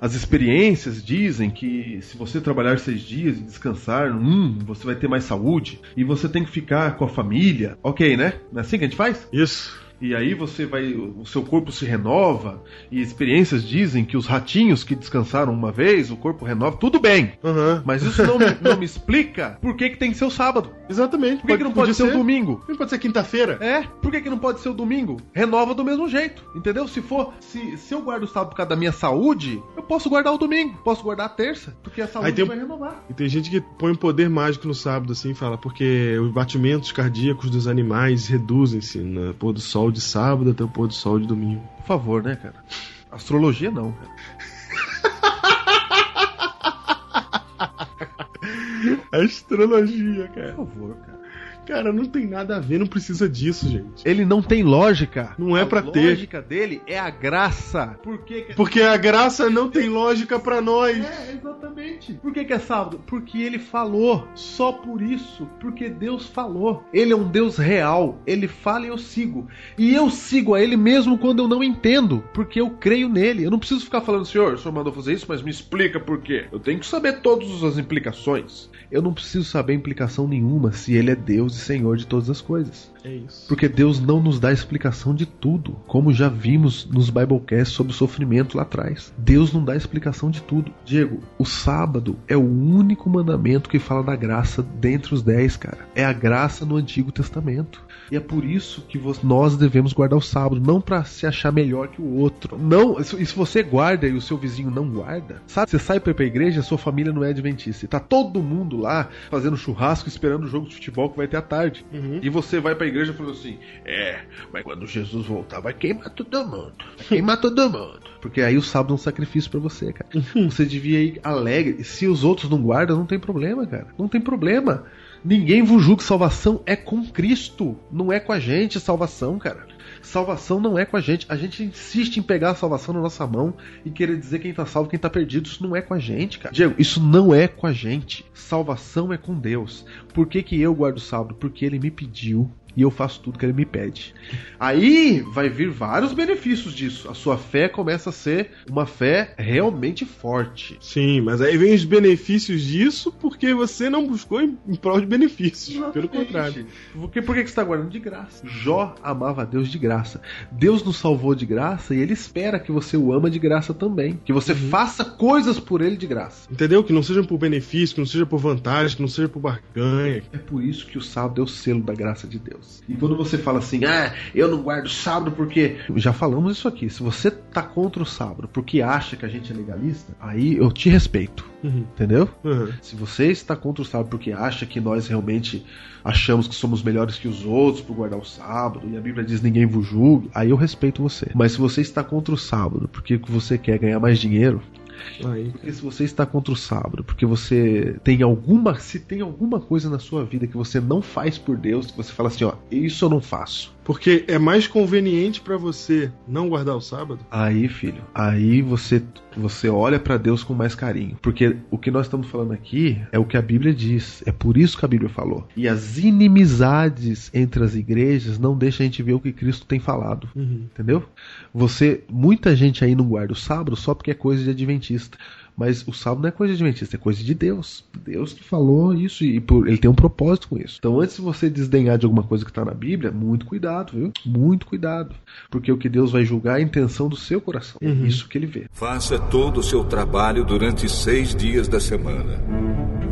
as experiências dizem que se você trabalhar seis dias e descansar, hum, você vai ter mais saúde e você tem que ficar com a família. Ok, né? Não é assim que a gente faz? Isso. E aí você vai, o seu corpo se renova e experiências dizem que os ratinhos que descansaram uma vez, o corpo renova, tudo bem. Aham. Mas isso não, me- não me explica por que, que tem que ser o sábado. Exatamente. Por que, que não pode ser o domingo? Não pode ser quinta-feira? É, por que, que não pode ser o domingo? Renova do mesmo jeito, entendeu? Se for, se, se eu guardo o sábado por causa da minha saúde, eu posso guardar o domingo, posso guardar a terça, porque a saúde tem vai renovar. E tem gente que põe um poder mágico no sábado, assim, e fala, porque os batimentos cardíacos dos animais reduzem-se no pôr do sol sol de sábado até o pôr do sol de domingo. Por favor, né, cara? Astrologia não, cara. Astrologia, cara. Por favor, cara. Cara, não tem nada a ver, não precisa disso, gente. Ele não tem lógica. Não é a pra ter. lógica dele é a graça. Por que, que Porque a graça não tem lógica pra nós. É, exatamente. Por que, que é sábado? Porque ele falou. Só por isso. Porque Deus falou. Ele é um Deus real. Ele fala e eu sigo. E eu sigo a ele mesmo quando eu não entendo. Porque eu creio nele. Eu não preciso ficar falando, senhor, o senhor mandou fazer isso, mas me explica por quê. Eu tenho que saber todas as implicações. Eu não preciso saber implicação nenhuma se ele é Deus e Senhor de todas as coisas. É isso. Porque Deus não nos dá explicação de tudo, como já vimos nos Biblecasts sobre o sofrimento lá atrás. Deus não dá explicação de tudo. Diego, o sábado é o único mandamento que fala da graça dentre os dez, cara. É a graça no Antigo Testamento. E é por isso que nós devemos guardar o sábado, não para se achar melhor que o outro. Não, e se você guarda e o seu vizinho não guarda, sabe? Você sai pra ir pra igreja, sua família não é adventista. E tá todo mundo lá fazendo churrasco, esperando o jogo de futebol que vai ter à tarde. E você vai pra igreja falando assim: É, mas quando Jesus voltar, vai queimar todo mundo. Vai queimar todo mundo. Porque aí o sábado é um sacrifício pra você, cara. Você devia ir alegre. Se os outros não guardam, não tem problema, cara. Não tem problema. Ninguém vos julga. Salvação é com Cristo. Não é com a gente, salvação, cara. Salvação não é com a gente. A gente insiste em pegar a salvação na nossa mão e querer dizer quem tá salvo, quem tá perdido. Isso não é com a gente, cara. Diego, isso não é com a gente. Salvação é com Deus. Por que, que eu guardo o sábado? Porque ele me pediu e eu faço tudo que ele me pede. Aí vai vir vários benefícios disso. A sua fé começa a ser uma fé realmente forte. Sim, mas aí vem os benefícios disso porque você não buscou em, em prol de benefícios. Pelo contrário. Porque, por que que você está guardando de graça? Jó amava a Deus de graça. Deus nos salvou de graça e ele espera que você o ama de graça também. Que você faça coisas por ele de graça. Entendeu? Que não seja por benefício, que não seja por vantagem, que não seja por barganha. É por isso que o sábado é o selo da graça de Deus. E quando você fala assim, ah, eu não guardo sábado porque. Já falamos isso aqui. Se você tá contra o sábado porque acha que a gente é legalista, aí eu te respeito. Uhum. Entendeu? Uhum. Se você está contra o sábado porque acha que nós realmente achamos que somos melhores que os outros por guardar o sábado, e a Bíblia diz ninguém vos julgue, aí eu respeito você. Mas se você está contra o sábado porque você quer ganhar mais dinheiro, Aí, porque se você está contra o sábado, porque você tem alguma, se tem alguma coisa na sua vida que você não faz por Deus, que você fala assim, ó, isso eu não faço. Porque é mais conveniente pra você não guardar o sábado. Aí, filho, aí você você olha pra Deus com mais carinho, porque o que nós estamos falando aqui é o que a Bíblia diz, é por isso que a Bíblia falou. E as inimizades entre as igrejas não deixam a gente ver o que Cristo tem falado. Entendeu? Você, muita gente aí não guarda o sábado só porque é coisa de adventista. Mas o sábado não é coisa de adventista, é coisa de Deus. Deus que falou isso e por, ele tem um propósito com isso. Então, antes de você desdenhar de alguma coisa que está na Bíblia, muito cuidado, viu? Muito cuidado. Porque o que Deus vai julgar é a intenção do seu coração. É isso que ele vê. Faça todo o seu trabalho durante seis dias da semana.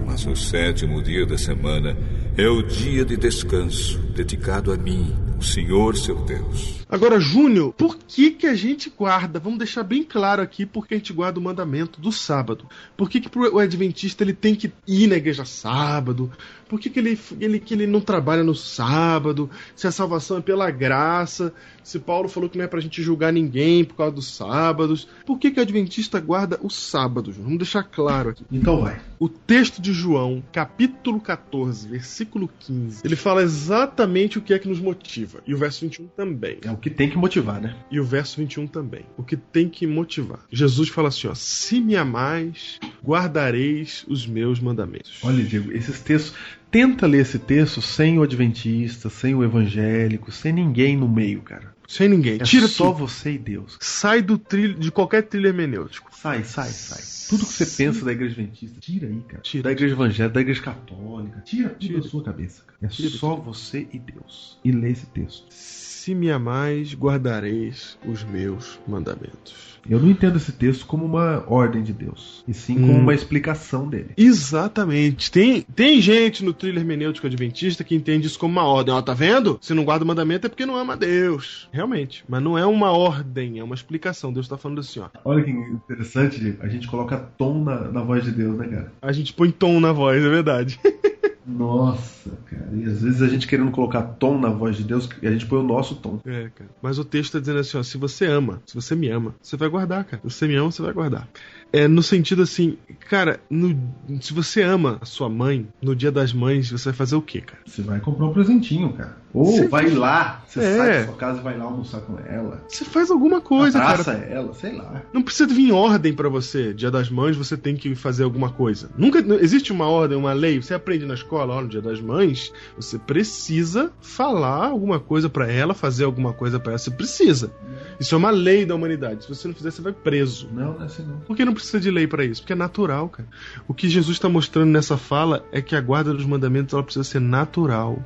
Mas o sétimo dia da semana é o dia de descanso, dedicado a mim, o Senhor seu Deus. Agora, Júnior, por que que a gente guarda? Vamos deixar bem claro aqui por que a gente guarda o mandamento do sábado. Por que que o adventista ele tem que ir na igreja sábado? Por que que ele, ele, que ele não trabalha no sábado? Se a salvação é pela graça? Se Paulo falou que não é pra gente julgar ninguém por causa dos sábados? Por que que o adventista guarda o sábado, Júnior? Vamos deixar claro aqui. Então vai. O texto de João, capítulo 14, versículo 15, ele fala exatamente o que é que nos motiva. E o verso 21 também. É o que tem que motivar, né? E o verso 21 também. O que tem que motivar. Jesus fala assim, ó: "Se me amais, guardareis os meus mandamentos". Olha, Diego, esses textos. Tenta ler esse texto sem o adventista, sem o evangélico, sem ninguém no meio, cara. Sem ninguém. É Tira só tudo. você e Deus. Sai do trilho de qualquer trilho hermenêutico. Sai, sai, sai. Tudo que você pensa da igreja adventista, tira aí, cara. Tira. Da igreja evangélica, da igreja católica. Tira tudo Tira. da sua cabeça, cara. É Tira só você e Deus. E lê esse texto. Se me amais, guardareis os meus mandamentos. Eu não entendo esse texto como uma ordem de Deus, e sim como Hum. uma explicação dele. Exatamente. Tem, tem gente no thriller hermenêutico adventista que entende isso como uma ordem. Ó, tá vendo? Se não guarda o mandamento é porque não ama Deus. Realmente. Mas não é uma ordem, é uma explicação. Deus tá falando assim, ó. Olha que interessante, a gente coloca tom na, na voz de Deus, né, cara? A gente põe tom na voz, é verdade. Nossa, cara. E às vezes a gente querendo colocar tom na voz de Deus, a gente põe o nosso tom. É, cara. Mas o texto tá dizendo assim, ó, se você ama, se você me ama, você vai guardar, cara. Se você me ama, você vai guardar. É no sentido assim, cara, no- se você ama a sua mãe, no dia das mães, você vai fazer o quê, cara? Você vai comprar um presentinho, cara. Ou Você- vai lá, você É. sai da sua casa e vai lá almoçar com ela. Você faz alguma coisa, Abraça cara. ela, sei lá. Não precisa vir em ordem pra você. Dia das Mães você tem que fazer alguma coisa. Nunca existe uma ordem, uma lei. Você aprende na escola, ó, no Dia das Mães, você precisa falar alguma coisa pra ela, fazer alguma coisa pra ela. Você precisa. Isso é uma lei da humanidade. Se você não fizer, você vai preso. Não, não é assim não. Por que não precisa de lei pra isso? Porque é natural, cara. O que Jesus está mostrando nessa fala é que a guarda dos mandamentos ela precisa ser natural,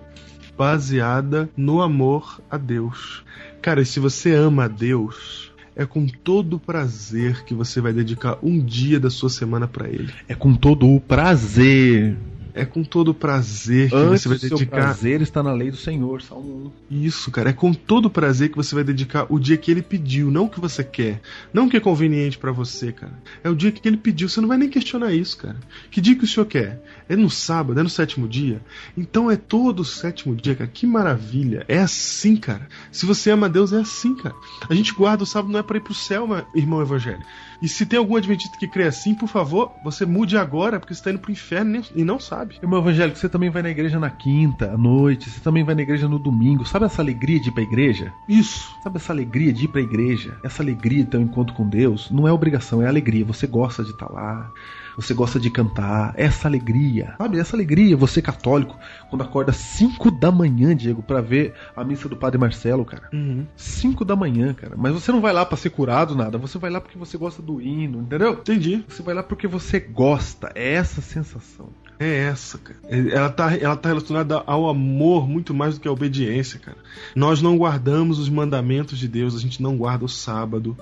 baseada no amor a Deus. Cara, e se você ama a Deus, é com todo prazer que você vai dedicar um dia da sua semana pra Ele. É com todo o prazer. É com todo prazer que Antes você vai o seu dedicar prazer está na lei do Senhor, Salmo 1. Isso, cara, é com todo prazer que você vai dedicar o dia que ele pediu, não o que você quer, não o que é conveniente pra você, cara. É o dia que ele pediu, você não vai nem questionar isso, cara. Que dia que o senhor quer? É no sábado, é no sétimo dia? Então é todo o sétimo dia, cara. Que maravilha. É assim, cara. Se você ama Deus, é assim, cara. A gente guarda o sábado não é pra ir pro céu, irmão evangélico. E se tem algum adventista que crê assim, por favor, você mude agora, porque você tá indo pro inferno e não sabe. Irmão evangélico, você também vai na igreja na quinta, à noite, você também vai na igreja no domingo. Sabe essa alegria de ir pra igreja? Isso. Sabe essa alegria de ir pra igreja? Essa alegria de ter um encontro com Deus não é obrigação, é alegria. Você gosta de estar lá, você gosta de cantar, essa alegria. Sabe, essa alegria, você católico, quando acorda 5 da manhã, Diego, pra ver a missa do Padre Marcelo, cara. Uhum. 5 da manhã, cara. Mas você não vai lá pra ser curado, nada. Você vai lá porque você gosta do hino, entendeu? Entendi. Você vai lá porque você gosta. É essa sensação. É essa, cara. É- Ela tá, ela tá relacionada ao amor muito mais do que à obediência, cara. Nós não guardamos os mandamentos de Deus, a gente não guarda o sábado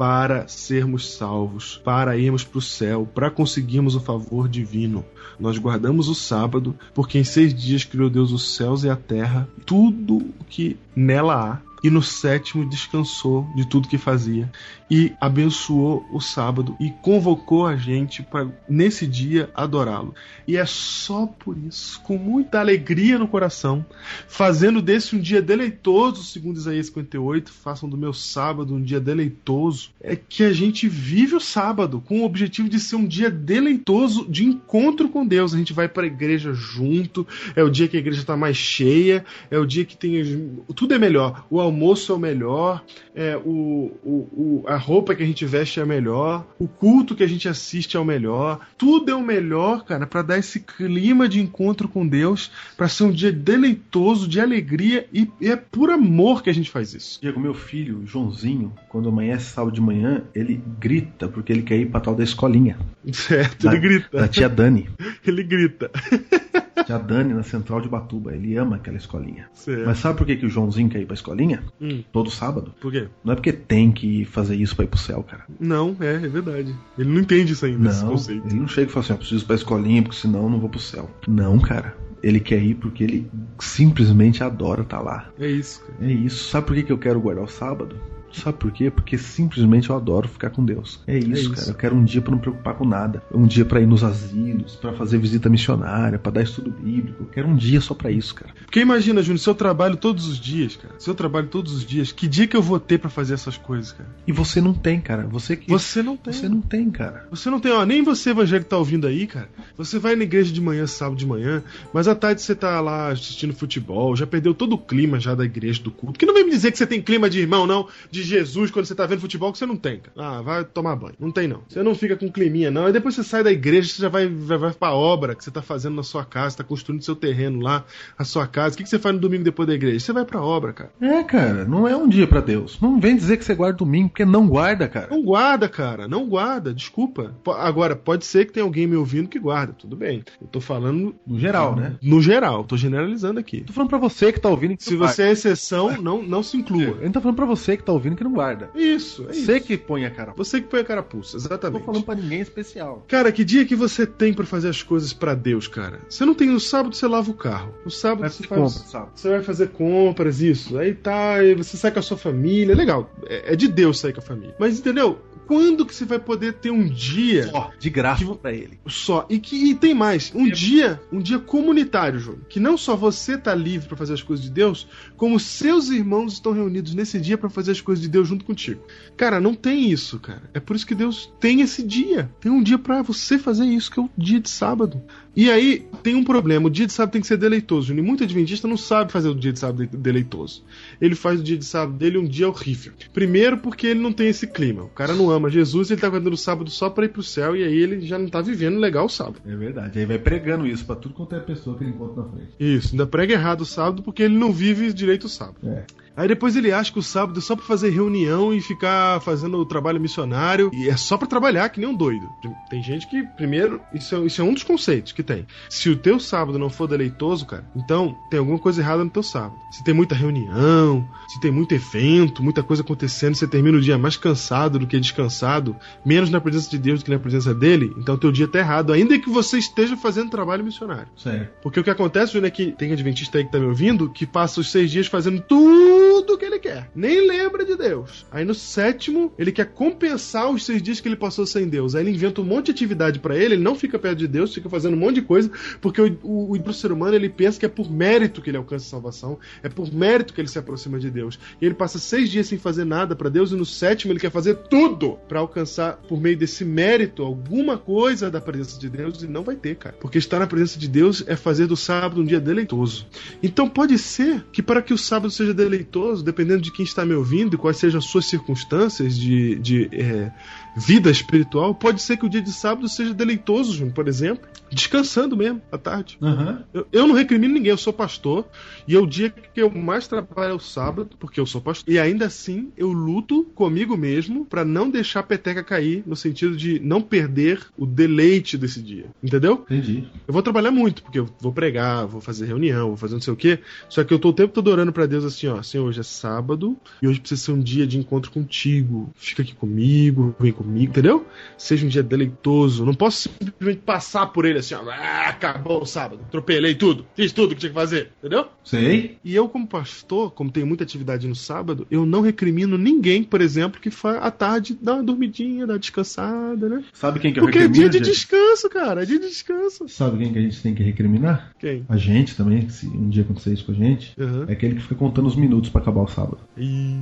para sermos salvos, para irmos para o céu, para conseguirmos o favor divino. Nós guardamos o sábado porque em seis dias criou Deus os céus e a terra, tudo o que nela há. E no sétimo descansou de tudo que fazia e abençoou o sábado e convocou a gente para nesse dia adorá-lo. E é só por isso, com muita alegria no coração, fazendo desse um dia deleitoso, segundo Isaías 58, façam do meu sábado um dia deleitoso, é que a gente vive o sábado com o objetivo de ser um dia deleitoso de encontro com Deus. A gente vai para a igreja junto, é o dia que a igreja está mais cheia, é o dia que tem tudo é melhor. O almoço é o melhor, é o, o, o- a roupa que a gente veste é a melhor, o culto que a gente assiste é o melhor, tudo é o melhor, cara, para dar esse clima de encontro com Deus, para ser um dia deleitoso, de alegria e, e é por amor que a gente faz isso. Diego, meu filho, Joãozinho, quando amanhece sábado de manhã, ele grita porque ele quer ir pra tal da escolinha. Certo, Da, ele grita. da tia Dani. Ele grita. Tia Dani na central de Batuba. Ele ama aquela escolinha. Certo. Mas sabe por que, que o Joãozinho quer ir pra escolinha? Hum, Todo sábado. por quê? Não é porque tem que fazer isso pra ir pro céu, cara. Não, é, é verdade. Ele não entende isso ainda, esse Não, conceito. ele não chega e fala assim, ó, preciso ir pra escolinha, porque senão eu não vou pro céu. Não, cara. Ele quer ir porque ele simplesmente adora estar lá. É isso, cara. É isso. Sabe por que, que eu quero guardar o sábado? Sabe por quê? Porque simplesmente eu adoro ficar com Deus. É isso, isso. cara. Eu quero um dia pra não preocupar com nada. Um dia pra ir nos asilos, pra fazer visita missionária, pra dar estudo bíblico. Eu quero um dia só pra isso, cara. Porque imagina, Júnior, se eu trabalho todos os dias, cara. Se eu trabalho todos os dias, que dia que eu vou ter pra fazer essas coisas, cara? E você não tem, cara. Você que Você não tem. você não tem, cara. Você não tem, ó, nem você evangélico tá ouvindo aí, cara. Você vai na igreja de manhã, sábado de manhã, mas à tarde você tá lá assistindo futebol, já perdeu todo o clima já da igreja, do culto. Que não vem me dizer que você tem clima de irmão, não, de Jesus quando você tá vendo futebol, que você não tem, cara. Ah, vai tomar banho. Não tem, não. Você não fica com climinha, não. Aí depois você sai da igreja, você já vai, vai, vai pra obra que você tá fazendo na sua casa, tá construindo seu terreno lá, a sua casa. O que, que você faz no domingo depois da igreja? Você vai pra obra, cara. É, cara. Não é um dia pra Deus. Não vem dizer que você guarda domingo, porque não guarda, cara. Não guarda, cara. Não guarda. Desculpa. Agora, pode ser que tenha alguém me ouvindo que guarda. Tudo bem. Eu tô falando No geral, né? no geral. Tô generalizando aqui. Tô falando pra você que tá ouvindo que Se você é exceção, não, não se inclua. Eu tô falando pra você que tá ouvindo que não guarda. Isso, é isso. Você que põe a cara. Você que põe a carapuça, Não tô exatamente. falando pra ninguém especial. Cara, que dia que você tem pra fazer as coisas pra Deus, cara? Você não tem no sábado, você lava o carro. No sábado Vai você faz. compra, sabe? Você vai fazer compras, isso. Aí tá, aí você sai com a sua família. Legal. É, é de Deus sair com a família. Mas entendeu? Quando que você vai poder ter um dia Ó, de graça pra ele. só? E que e tem mais, um dia, um dia comunitário, Júnior, que não só você tá livre pra fazer as coisas de Deus, como seus irmãos estão reunidos nesse dia pra fazer as coisas de Deus junto contigo. Cara, não tem isso, cara. É por isso que Deus tem esse dia. Tem um dia pra você fazer isso, que é o dia de sábado. E aí tem um problema, o dia de sábado tem que ser deleitoso, Júnior. E muito adventista não sabe fazer o dia de sábado de- deleitoso. Ele faz o dia de sábado dele um dia horrível. Primeiro porque ele não tem esse clima. O cara não ama Jesus, ele tá guardando o sábado só pra ir pro céu e aí ele já não tá vivendo legal o sábado. É verdade. Aí vai pregando isso pra tudo quanto é pessoa que ele encontra na frente. Isso, ainda prega errado o sábado porque ele não vive direito o sábado. É. Aí depois ele acha que o sábado é só pra fazer reunião e ficar fazendo o trabalho missionário. E é só pra trabalhar, que nem um doido. Tem gente que, primeiro, isso é, isso é um dos conceitos que tem. Se o teu sábado não for deleitoso, cara, então tem alguma coisa errada no teu sábado. Se tem muita reunião, se tem muito evento, muita coisa acontecendo, você termina o dia mais cansado do que descansado, menos na presença de Deus do que na presença dele, então teu dia tá errado, ainda que você esteja fazendo trabalho missionário. Certo. Porque o que acontece, Júnior, é que tem adventista aí que tá me ouvindo que passa os seis dias fazendo tudo Woo! O que ele quer. Nem lembra de Deus. Aí no sétimo, ele quer compensar os seis dias que ele passou sem Deus. Aí ele inventa um monte de atividade pra ele, ele não fica perto de Deus, fica fazendo um monte de coisa, porque o, o, o ser humano ele pensa que é por mérito que ele alcança a salvação, é por mérito que ele se aproxima de Deus. E ele passa seis dias sem fazer nada pra Deus, e no sétimo ele quer fazer tudo pra alcançar, por meio desse mérito, alguma coisa da presença de Deus, e não vai ter, cara. Porque estar na presença de Deus é fazer do sábado um dia deleitoso. Então pode ser que para que o sábado seja deleitoso, dependendo de quem está me ouvindo e quais sejam as suas circunstâncias de, de é, vida espiritual, pode ser que o dia de sábado seja deleitoso, por exemplo, descansando mesmo à tarde. Aham. Eu, eu não recrimino ninguém, eu sou pastor, e é o dia que eu mais trabalho é o sábado, porque eu sou pastor, e ainda assim eu luto comigo mesmo para não deixar a peteca cair, no sentido de não perder o deleite desse dia, entendeu? Entendi. Eu vou trabalhar muito, porque eu vou pregar, vou fazer reunião, vou fazer não sei o quê. Só que eu tô o tempo todo orando pra Deus assim, ó, Senhor, hoje é sábado e hoje precisa ser um dia de encontro contigo. Fica aqui comigo, vem comigo, entendeu? Seja um dia deleitoso. Não posso simplesmente passar por ele assim, ó, ah, acabou o sábado, atropelei tudo, fiz tudo que tinha que fazer, entendeu? Sei. E eu, como pastor, como tenho muita atividade no sábado, eu não recrimino ninguém, por exemplo, que faz à tarde dá uma dormidinha, dá uma descansada, né? Sabe quem que eu Porque é dia recrimino, de descanso, cara, é dia de descanso. Sabe quem que a gente tem que recriminar? Quem? A gente também, se um dia acontecer isso com a gente, Aham. é aquele que fica contando os minutos pra acabar o sábado. Ih.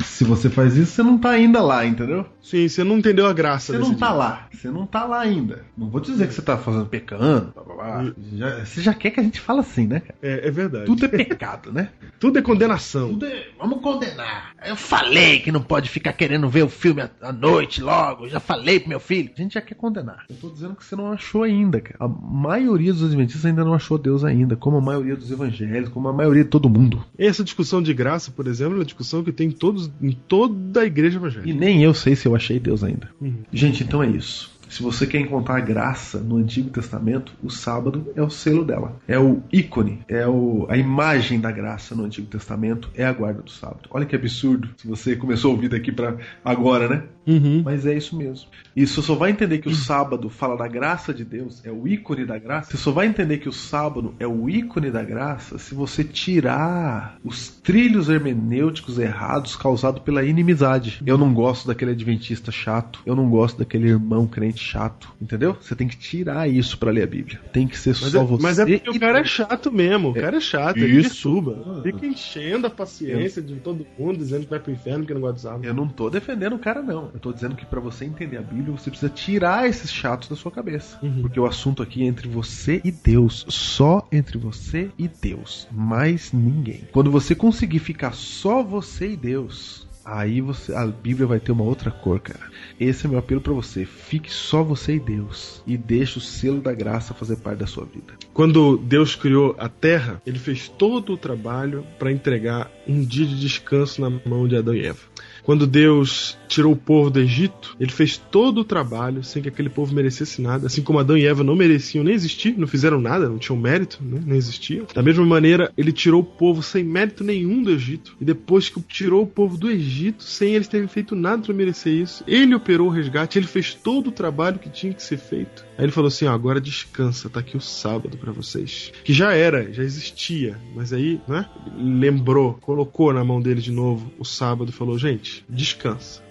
Se você faz isso, você não tá ainda lá, entendeu? Sim, você não entendeu a graça Você desse não tá dia. lá. Você não tá lá ainda. Não vou dizer que você tá fazendo pecando. blá, blá, blá. Já- você já quer que a gente fale assim, né, cara? É, é verdade. Tudo é pecado, né? Tudo é condenação. Tudo é. Vamos condenar. Eu falei que não pode ficar querendo ver o filme à- noite logo. Já falei pro meu filho. A gente já quer condenar. Eu tô dizendo que você não achou ainda, cara. A maioria dos adventistas ainda não achou Deus ainda. Como a maioria dos evangélicos, como a maioria de todo mundo. Essa discussão de graça, por exemplo, é uma discussão que tem em, todos, em toda a igreja E evangélica. nem eu sei se eu achei Deus ainda. Uhum. Gente, então é isso. Se você quer encontrar graça no Antigo Testamento, o sábado é o selo dela. É o ícone, é o, a imagem da graça no Antigo Testamento, é a guarda do sábado. Olha que absurdo se você começou a ouvir daqui para agora, né? Uhum. Mas é isso mesmo. E você só vai entender que o sábado fala da graça de Deus, é o ícone da graça. Você só vai entender que o sábado é o ícone da graça se você tirar os trilhos hermenêuticos errados causados pela inimizade. Eu não gosto daquele adventista chato, eu não gosto daquele irmão crente chato, entendeu? Você tem que tirar isso pra ler a Bíblia. Tem que ser Mas só é, você. mas é porque o cara é chato mesmo. O cara é chato, ele Isso. perturba. Fica enchendo a paciência de todo mundo, dizendo que vai pro inferno porque não gosta de sábado. Eu não tô defendendo o cara, não. Eu tô dizendo que pra você entender a Bíblia, você precisa tirar esses chatos da sua cabeça. Uhum. Porque o assunto aqui é entre você e Deus. Só entre você e Deus. Mais ninguém. Quando você conseguir ficar só você e Deus. Aí você, a Bíblia vai ter uma outra cor, cara. Esse é meu apelo pra você. Fique só você e Deus e deixe o selo da graça fazer parte da sua vida. Quando Deus criou a terra, ele fez todo o trabalho para entregar um dia de descanso na mão de Adão e Eva. Quando Deus tirou o povo do Egito, ele fez todo o trabalho sem que aquele povo merecesse nada. Assim como Adão e Eva não mereciam nem existir, não fizeram nada, não tinham mérito, né? não existiam. Da mesma maneira, ele tirou o povo sem mérito nenhum do Egito. E depois que tirou o povo do Egito, sem eles terem feito nada para merecer isso, ele operou o resgate, ele fez todo o trabalho que tinha que ser feito. Aí ele falou assim: ó, agora descansa, tá aqui o sábado para vocês. Que já era, já existia, mas aí, né? Lembrou, colocou na mão dele de novo o sábado e falou: gente. Descansa.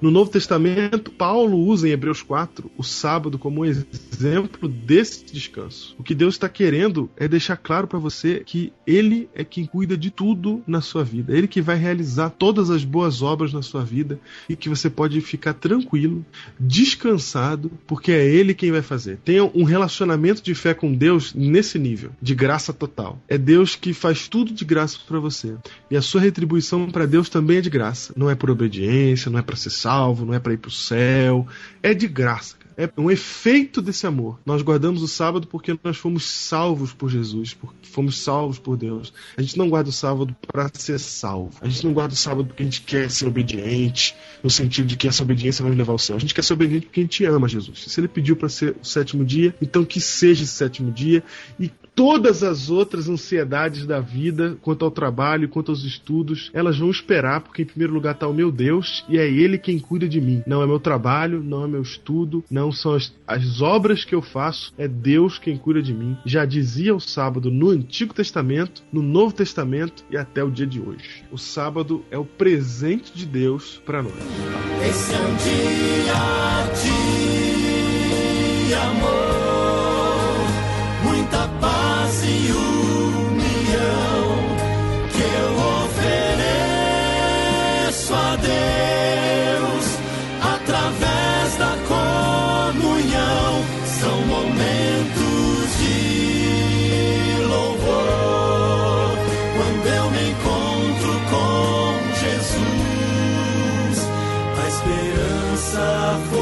No Novo Testamento, Paulo usa em Hebreus 4 o sábado como um exemplo desse descanso. O que Deus está querendo é deixar claro para você que Ele é quem cuida de tudo na sua vida. Ele que vai realizar todas as boas obras na sua vida e que você pode ficar tranquilo, descansado, porque é Ele quem vai fazer. Tenha um relacionamento de fé com Deus nesse nível, de graça total. É Deus que faz tudo de graça para você. E a sua retribuição para Deus também é de graça. Não é por obediência, não é para ser salvo, não é para ir para o céu. É de graça. É um efeito desse amor. Nós guardamos o sábado porque nós fomos salvos por Jesus, porque fomos salvos por Deus. A gente não guarda o sábado para ser salvo. A gente não guarda o sábado porque a gente quer ser obediente, no sentido de que essa obediência vai nos levar ao céu. A gente quer ser obediente porque a gente ama Jesus. Se ele pediu para ser o sétimo dia, então que seja esse sétimo dia e todas as outras ansiedades da vida, quanto ao trabalho, quanto aos estudos, elas vão esperar, porque em primeiro lugar está o meu Deus e é Ele quem cuida de mim. Não é meu trabalho, não é meu estudo, não são as, as obras que eu faço, é Deus quem cuida de mim. Já dizia o sábado no Antigo Testamento, no Novo Testamento e até o dia de hoje. O sábado é o presente de Deus para nós. Esse é um dia de amor, muita paz e união que eu ofereço a Deus suffer.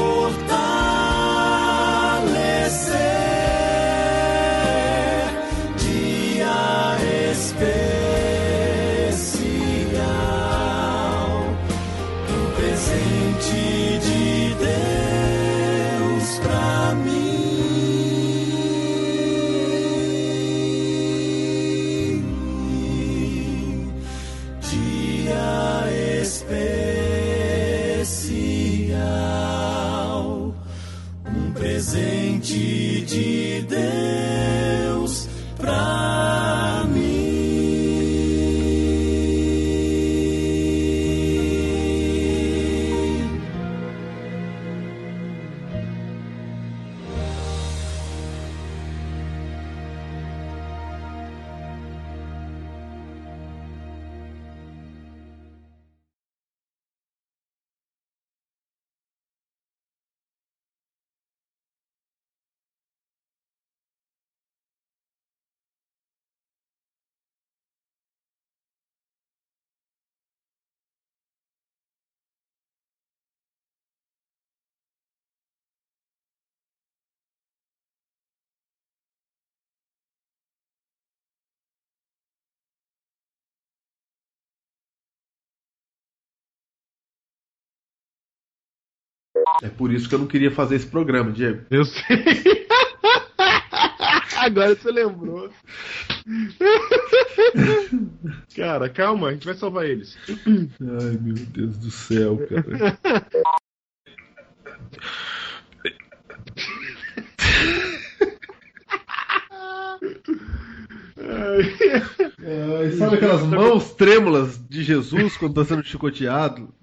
É por isso que eu não queria fazer esse programa, Diego. Eu sei. Agora você lembrou. Cara, calma, a gente vai salvar eles. Ai, meu Deus do céu, cara. Ai, sabe aquelas mãos trêmulas de Jesus quando está sendo chicoteado?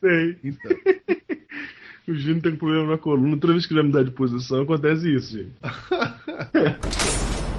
Sei. Então. O Júnior tem problema na coluna. Toda vez que ele vai mudar de posição, acontece isso, gente.